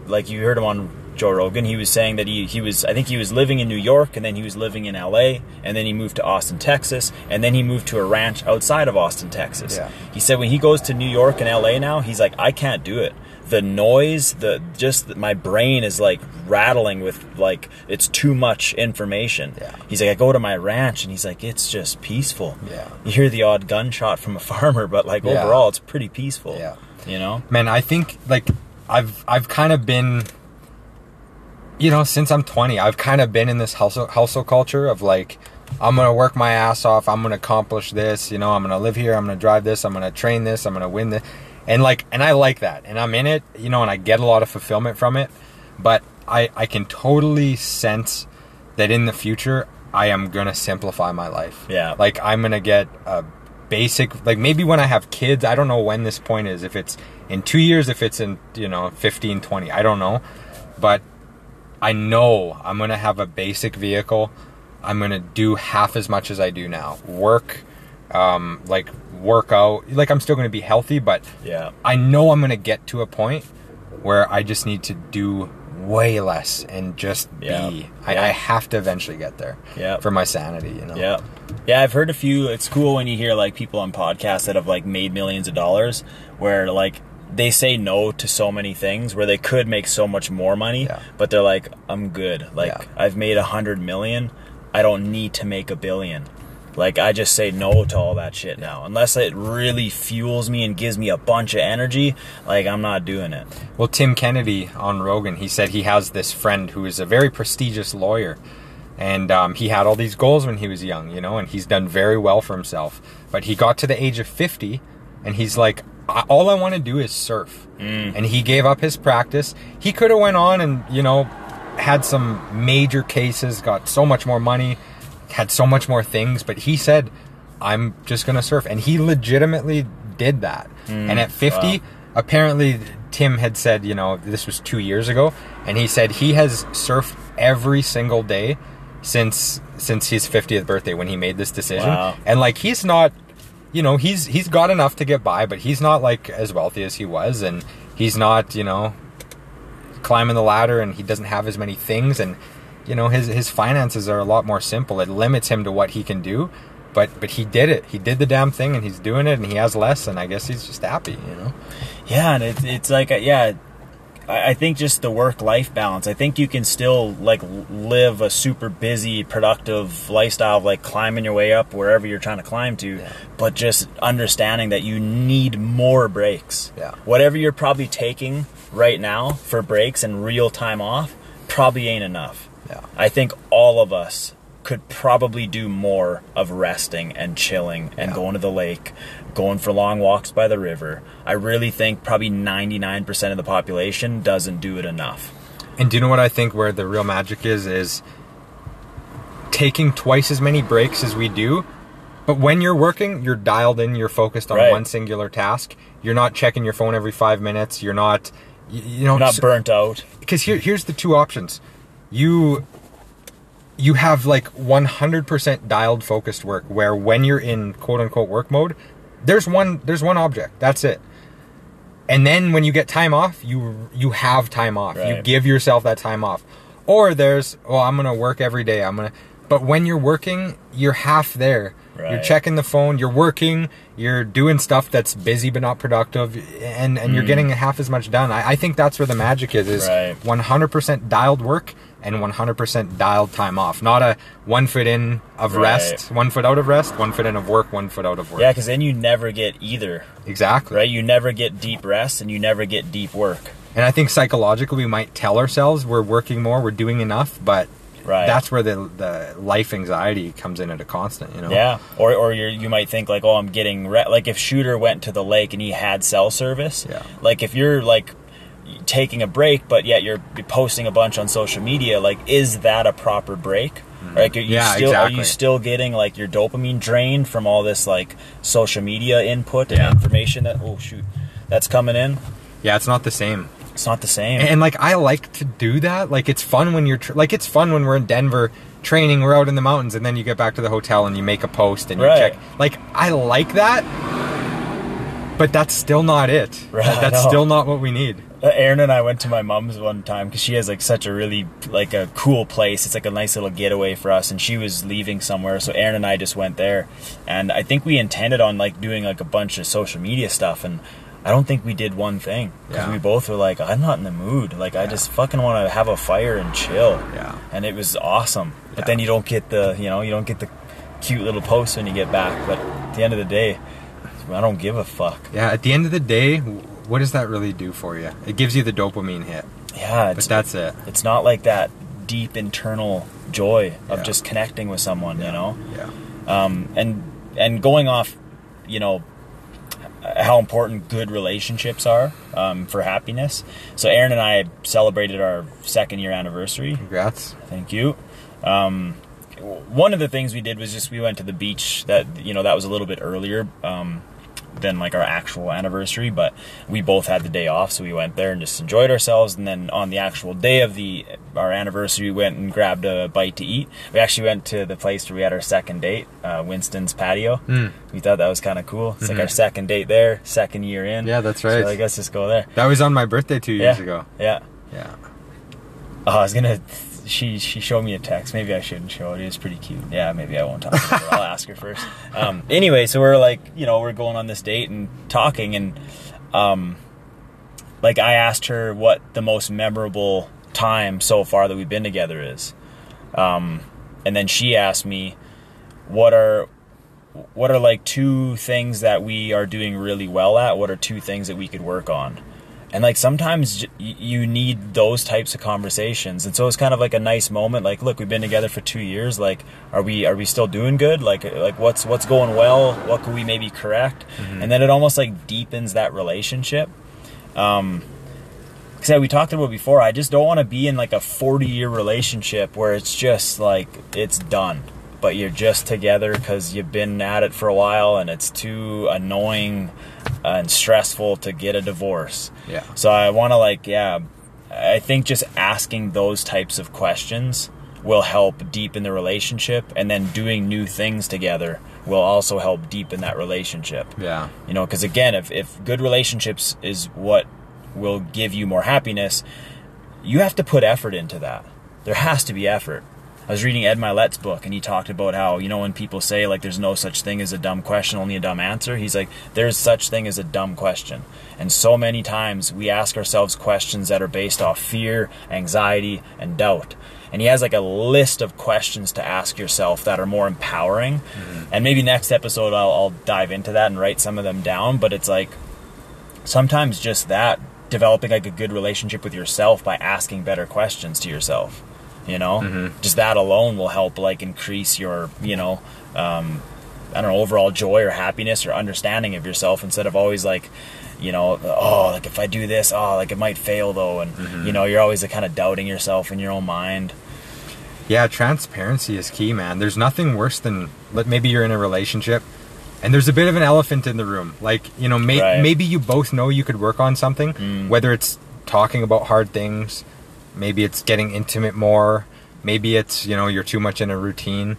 like you heard him on Joe Rogan, he was saying that he, he was I think he was living in New York and then he was living in LA and then he moved to Austin, Texas, and then he moved to a ranch outside of Austin, Texas. Yeah. He said when he goes to New York and LA now, he's like I can't do it. The noise, the just my brain is like rattling with like it's too much information. Yeah. He's like I go to my ranch and he's like it's just peaceful. Yeah. You hear the odd gunshot from a farmer, but like Yeah. overall it's pretty peaceful. Yeah. You know? man i think like i've i've kind of been you know since i'm 20 i've kind of been in this hustle hustle culture of like i'm gonna work my ass off i'm gonna accomplish this you know i'm gonna live here i'm gonna drive this i'm gonna train this i'm gonna win this and like and i like that and i'm in it you know and i get a lot of fulfillment from it but i i can totally sense that in the future i am gonna simplify my life Yeah. like i'm gonna get a basic like maybe when i have kids i don't know when this point is if it's in two years if it's in you know 15 20 i don't know but i know i'm gonna have a basic vehicle i'm gonna do half as much as i do now work um like work out like i'm still gonna be healthy but Yeah. i know i'm gonna get to a point where i just need to do way less and just Yeah. be I, Yeah. I have to eventually get there Yeah. for my sanity you know Yeah. Yeah, I've heard a few. It's cool when you hear like people on podcasts that have like made millions of dollars where like they say no to so many things where they could make so much more money, Yeah. but they're like, I'm good. Like Yeah. I've made a hundred million. I don't need to make a billion. Like I just say no to all that shit now. Unless it really fuels me and gives me a bunch of energy, like I'm not doing it. Well, Tim Kennedy on Rogan, he said he has this friend who is a very prestigious lawyer. And um, he had all these goals when he was young, you know, and he's done very well for himself. But he got to the age of 50 and he's like, "I- all I want to do is surf. Mm. And he gave up his practice. He could have went on and, you know, had some major cases, got so much more money, had so much more things, but he said, I'm just going to surf. And he legitimately did that. Mm. and at 50, wow. apparently Tim had said, you know, this was two years ago, and he said he has surfed every single day since since his 50th birthday when he made this decision. Wow. And like he's not you know, he's he's got enough to get by, but he's not like as wealthy as he was and he's not, you know, climbing the ladder and he doesn't have as many things and you know, his his finances are a lot more simple. It limits him to what he can do. But but he did it. He did the damn thing and he's doing it and he has less and I guess he's just happy, you know. Yeah, and it's it's like a, yeah, I think just the work life balance. I think you can still like live a super busy, productive lifestyle, of, like climbing your way up wherever you're trying to climb to, but just understanding that you need more breaks. Yeah. Whatever you're probably taking right now for breaks and real time off probably ain't enough. Yeah. I think all of us could probably do more of resting and chilling and Yeah. going to the lake, going for long walks by the river. I really think probably 99% of the population doesn't do it enough. And do you know what I think where the real magic is? Is taking twice as many breaks as we do. But when you're working, you're dialed in, you're focused on Right. one singular task. You're not checking your phone every five minutes. You're not, you, you know, You're not burnt out. because here, here's the two options you you have like 100% dialed focused work where when you're in quote unquote work mode there's one there's one object. That's it. And then when you get time off you you have time off. You give yourself that time off. Or there's well i'm gonna work every day. I'm gonna but when you're working you're half there. You're checking the phone you're working you're doing stuff that's busy but not productive and and you're mm. getting half as much done. I, I think that's where the magic is is Right. 100% dialed work and 100% dialed time off not a one foot in of Right. rest one foot out of rest one foot in of work one foot out of work Yeah, because then you never get either, exactly right? You never get deep rest and you never get deep work. And I think psychologically we might tell ourselves we're working more, we're doing enough, but Right. that's where the the life anxiety comes in at a constant, you know. Yeah, or or you you might think like, oh, I'm getting re-. like if Shooter went to the lake and he had cell service. Yeah. Like if you're like taking a break, but yet you're posting a bunch on social media, like is that a proper break? Like are you Mm-hmm. Yeah, still are you still getting like your dopamine drained from all this like social media input and information that oh shoot that's coming in? Yeah, it's not the same. It's not the same. And, like I like to do that. Like it's fun when you're tr- like it's fun when we're in Denver training, we're out in the mountains and then you get back to the hotel and you make a post and you Right. check. Like I like that. But that's still not it. Right, that's still not what we need. Uh, Aaron and I went to my mom's one time because she has like such a really like a cool place. It's like a nice little getaway for us, and she was leaving somewhere, so Aaron and I just went there. And I think we intended on like doing like a bunch of social media stuff, and I don't think we did one thing because Yeah. we both were like, I'm not in the mood. Like I just fucking want to have a fire and chill. Yeah. And it was awesome, but Yeah. then you don't get the you know you don't get the cute little posts when you get back. But at the end of the day, I don't give a fuck. Yeah, at the end of the day, what does that really do for you? It gives you the dopamine hit. Yeah, But that's it. It's not like that deep internal joy of Yeah. just connecting with someone, you know. Yeah. Um, and and going off, you know, how important good relationships are um, for happiness. So Aaron and I celebrated our second year anniversary. Congrats. Thank you. Um, one of the things we did was just we went to the beach. That you know that was a little bit earlier. Um, than like our actual anniversary, but we both had the day off, so we went there and just enjoyed ourselves. And then on the actual day of the our anniversary, we went and grabbed a bite to eat. We actually went to the place where we had our second date, uh, Winston's Patio. Hmm. We thought that was kind of cool. It's like our second date there, second year in. Mm-hmm. Yeah, that's So right. like, let's just go there. That was on my birthday two years yeah. ago. Yeah. Yeah. Oh, I was gonna. She she showed me a text. Maybe I shouldn't show it. It was pretty cute. Yeah, maybe I won't talk. To her. I'll ask her first. Um, anyway, so we're like, you know, we're going on this date and talking, and um, like I asked her what the most memorable time so far that we've been together is, um, and then she asked me, what are what are like two things that we are doing really well at? What are two things that we could work on? And like sometimes j- you need those types of conversations, and so it's kind of like a nice moment. Like, look, we've been together for two years. Like, are we are we still doing good? Like, like what's what's going well? What could we maybe correct? And then it almost like deepens that relationship. Um, because yeah, we talked about it before. I just don't want to be in like a forty year relationship where it's just like it's done, but you're just together because you've been at it for a while, and it's too annoying Uh, and stressful to get a divorce. Yeah. So I want to like, yeah, I think just asking those types of questions will help deepen the relationship, and then doing new things together will also help deepen that relationship. Yeah. You know, because again, if if good relationships is what will give you more happiness, you have to put effort into that. There has to be effort. I was reading Ed Mylett's book, and he talked about how you know when people say like there's no such thing as a dumb question, only a dumb answer. He's like there's such thing as a dumb question, and so many times we ask ourselves questions that are based off fear, anxiety, and doubt. And he has like a list of questions to ask yourself that are more empowering. Mm-hmm. And maybe next episode I'll, I'll dive into that and write some of them down. But it's like sometimes just that developing like a good relationship with yourself by asking better questions to yourself you know just that alone will help like increase your you know um, i don't know overall joy or happiness or understanding of yourself instead of always like you know oh like if i do this oh like it might fail though and you know you're always like, kind of doubting yourself in your own mind Yeah, transparency is key, man. There's nothing worse than like, maybe you're in a relationship and there's a bit of an elephant in the room. Like, you know, may- Right. maybe you both know you could work on something, Mm. whether it's talking about hard things, maybe it's getting intimate more, maybe it's, you know, you're too much in a routine.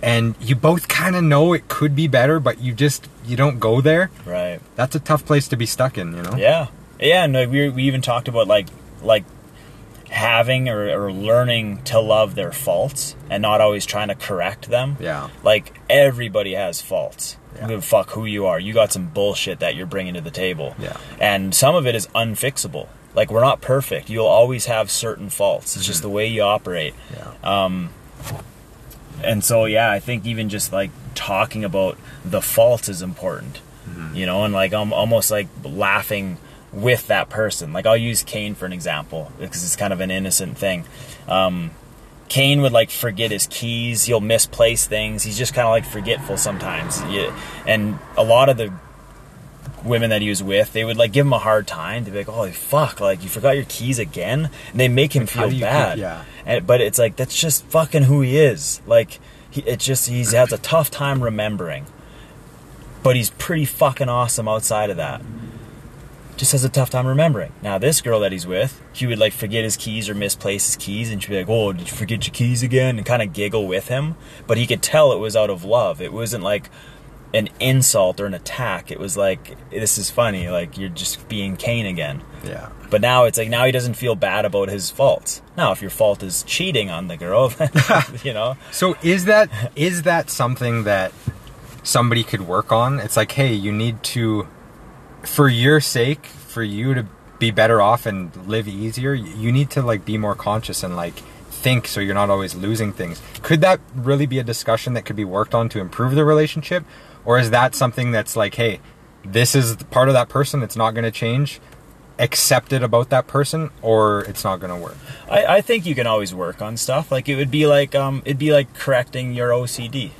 And you both kind of know it could be better, but you just you don't go there. right That's a tough place to be stuck in, you know. Yeah, yeah, and like, we we even talked about like like having or, or learning to love their faults and not always trying to correct them. Yeah. Like everybody has faults. Yeah. Fuck who you are. You got some bullshit that you're bringing to the table. Yeah. And some of it is unfixable. Like we're not perfect. You'll always have certain faults. It's just the way you operate. Yeah. Um, And so yeah, I think even just like talking about the faults is important. You know, and like I'm almost like laughing with that person. Like I'll use Kane for an example because it's kind of an innocent thing. Um, Kane would like forget his keys. He'll misplace things. He's just kind of like forgetful sometimes. Yeah. And a lot of the women that he was with, they would like give him a hard time. They'd be like, "Holy fuck! Like you forgot your keys again?" And they make him how feel you keep- bad. yeah. And, but it's like that's just fucking who he is. Like he, it's just he has a tough time remembering. But he's pretty fucking awesome outside of that. Just has a tough time remembering. Now this girl that he's with, he would like forget his keys or misplace his keys, and she'd be like, "Oh, did you forget your keys again?" and kind of giggle with him. But he could tell it was out of love. It wasn't like an insult or an attack. It was like, "This is funny. Like you're just being Kane again." Yeah. But now it's like now he doesn't feel bad about his faults. Now, if your fault is cheating on the girl, you know, So is that is that something that somebody could work on? It's like, hey, you need to, for your sake, for you to be better off and live easier, you need to like be more conscious and like think so you're not always losing things. Could that really be a discussion that could be worked on to improve the relationship, or is that something that's like, hey, this is part of that person, it's not going to change. Accept it about that person, or it's not going to work. I, I think you can always work on stuff. Like it would be like um, it'd be like correcting your OCD.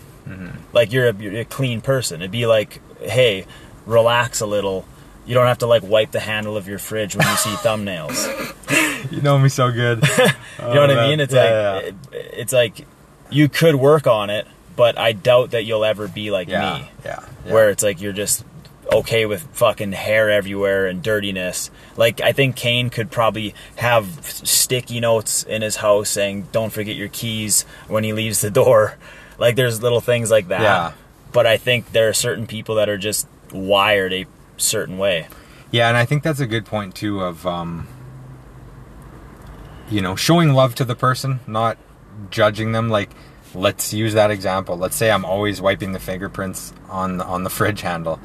Like you're a, you're a clean person. It'd be like, hey, relax a little. You don't have to like wipe the handle of your fridge when you see thumbnails. You know me so good. You know what I mean? It's Yeah, like yeah. It, it's like you could work on it, but I doubt that you'll ever be like yeah, me, yeah, yeah. where it's like you're just okay with fucking hair everywhere and dirtiness. Like I think Kane could probably have sticky notes in his house saying "Don't forget your keys" when he leaves the door. Like there's little things like that. Yeah. But I think there are certain people that are just wired a certain way. Yeah, and I think that's a good point too of um you know, showing love to the person, not judging them like let's use that example. Let's say I'm always wiping the fingerprints on the, on the fridge handle.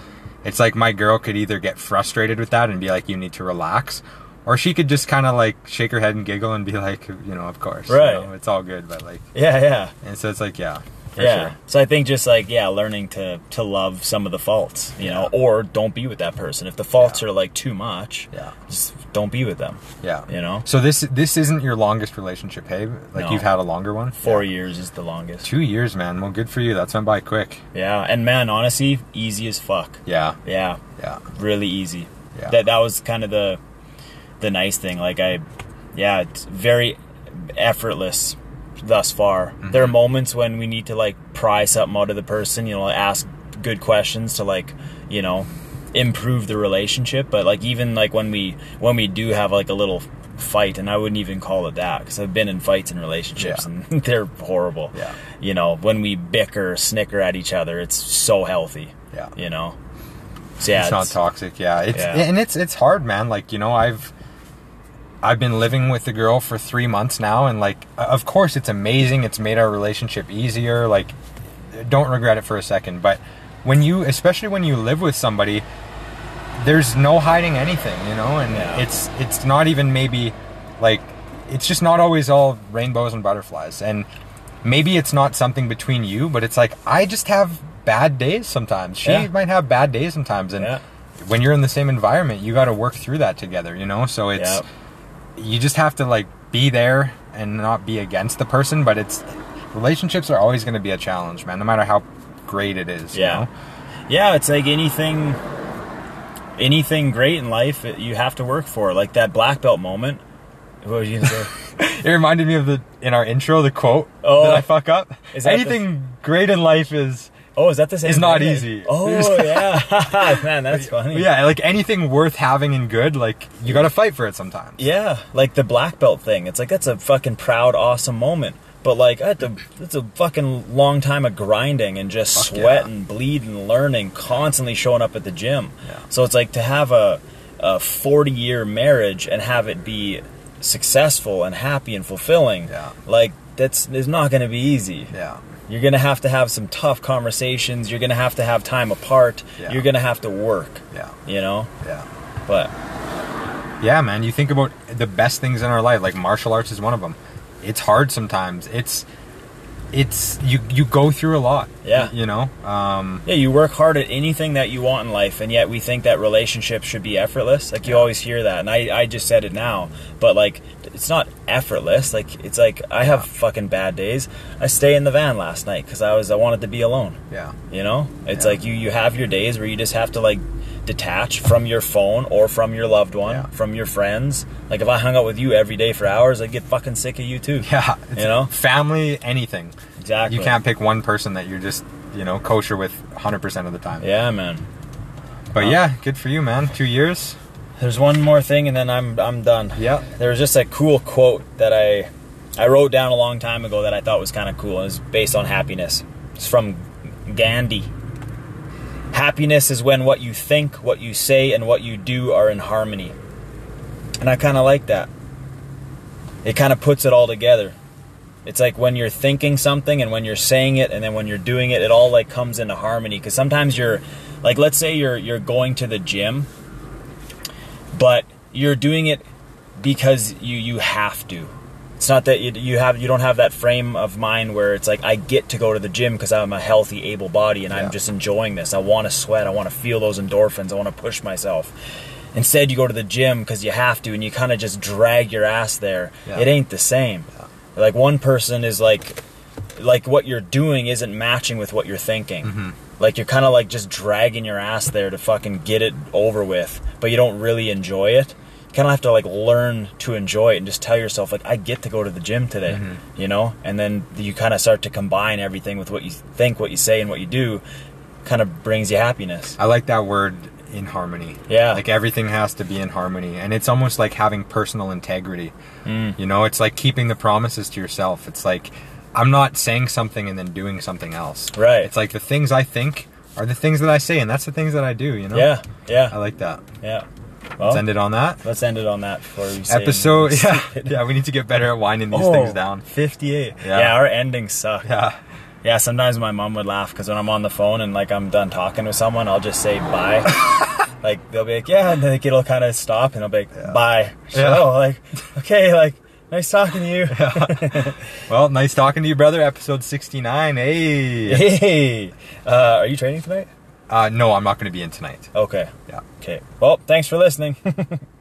It's like my girl could either get frustrated with that and be like you need to relax or she could just kind of like shake her head and giggle and be like, you know, of course. you Right. know, it's all good, but like Yeah, yeah. and so it's like, yeah. For yeah. sure. So I think just like yeah, learning to to love some of the faults, you know, or don't be with that person. If the faults Yeah. are like too much, Yeah. just don't be with them. Yeah. You know? So this this isn't your longest relationship, hey? Like No. you've had a longer one? Four Yeah. years is the longest. Two years, man. Well, good for you. That's went by quick. Yeah, and man, honestly, easy as fuck. Yeah. Yeah, Yeah. really easy. Yeah. That that was kind of the the nice thing. Like I, yeah, it's very effortless thus far. Mm-hmm. There are moments when we need to like pry something out of the person. You know, ask good questions to like you know improve the relationship. But like even like when we when we do have like a little fight and I wouldn't even call it that because I've been in fights in relationships Yeah. and they're horrible. Yeah. You know, when we bicker, snicker at each other, it's so healthy. Yeah. You know. So yeah, it's not toxic. Yeah, it's Yeah. and it's it's hard, man. Like you know, I've I've been living with the girl for three months now, and like, of course, it's amazing. It's made our relationship easier. Like, don't regret it for a second. But when you, especially when you live with somebody, there's no hiding anything, you know, and Yeah. it's it's not even maybe like it's just not always all rainbows and butterflies, and maybe it's not something between you, but it's like I just have bad days sometimes. She Yeah. might have bad days sometimes, and Yeah. when you're in the same environment, you got to work through that together, you know. So it's Yep. You just have to like be there and not be against the person, but it's relationships are always going to be a challenge, man. No matter how great it is, you Yeah. know? Yeah, it's like anything anything great in life you have to work for. Like that black belt moment. What was you gonna say? It reminded me of the in our intro the quote Oh. that I fuck up. Is that the- Anything great in life is oh, is that the same? It's not thing? easy. Oh yeah, man, that's funny. yeah, like anything worth having and good, like you got to fight for it sometimes. Yeah, like the black belt thing. It's like that's a fucking proud, awesome moment. But like, I to, it's a fucking long time of grinding and just Fuck sweating, yeah. and learning, constantly showing up at the gym. Yeah. So it's like to have a, a 40 year marriage and have it be successful and happy and fulfilling. Yeah. Like that's is not going to be easy. Yeah. You're going to have to have some tough conversations. You're going to have to have time apart. Yeah. You're going to have to work. Yeah. You know. Yeah. But Yeah, man. You think about the best things in our life, like martial arts is one of them. It's hard sometimes. It's it's you you go through a lot. Yeah. You know? Um Yeah, you work hard at anything that you want in life, and yet we think that relationships should be effortless. Like you always hear that, and I, I just said it now, but like it's not effortless. Like it's like I have fucking bad days. I stay in the van last night because I was I wanted to be alone. yeah. You know, it's Yeah. like you you have your days where you just have to like detach from your phone or from your loved one, Yeah. from your friends. Like if I hung out with you every day for hours, I'd get fucking sick of you too. Yeah. You know? Family, anything. Exactly. You can't pick one person that you're just, you know, kosher with 100% of the time. Yeah, man. But yeah, good for you, man. 2 years. There's one more thing, and then I'm I'm done. Yeah. There was just a cool quote that I I wrote down a long time ago that I thought was kind of cool. It was based on happiness. It's from Gandhi. Happiness is when what you think, what you say, and what you do are in harmony. And I kind of like that. It kind of puts it all together. It's like when you're thinking something and when you're saying it and then when you're doing it, it all like comes into harmony. Because sometimes you're, like, let's say you're you're going to the gym, but you're doing it because you you have to. It's not that you, you have you don't have that frame of mind where it's like I get to go to the gym because I'm a healthy, able body and Yeah. I'm just enjoying this. I want to sweat. I want to feel those endorphins. I want to push myself. Instead, you go to the gym because you have to, and you kind of just drag your ass there. Yeah. It ain't the same. Like one person is like, like what you're doing isn't matching with what you're thinking. Mm-hmm. Like you're kind of like just dragging your ass there to fucking get it over with, but you don't really enjoy it. Kind of have to like learn to enjoy it and just tell yourself like I get to go to the gym today, Mm-hmm. you know. And then you kind of start to combine everything with what you think, what you say, and what you do. Kind of brings you happiness. I like that word in harmony. Yeah. Like everything has to be in harmony. And it's almost like having personal integrity. Mm. You know, it's like keeping the promises to yourself. It's like I'm not saying something and then doing something else. Right. It's like the things I think are the things that I say and that's the things that I do, you know? Yeah, Yeah. I like that. yeah. Let's end it on that. let's end it on that before we Episode yeah. yeah, we need to get better at winding these Oh, things down. 58. Yeah. Yeah. our endings suck. Yeah. Yeah, sometimes my mom would laugh because when I'm on the phone and like I'm done talking with someone, I'll just say bye. like they'll be like, yeah, and then like, it'll kind of stop and I'll be like, bye. So, Yeah. like, okay, like Nice talking to you. Well, nice talking to you, brother. Episode 69. Hey. hey, uh, are you training tonight? Uh, no, I'm not going to be in tonight. Okay. Yeah. Okay. Well, thanks for listening.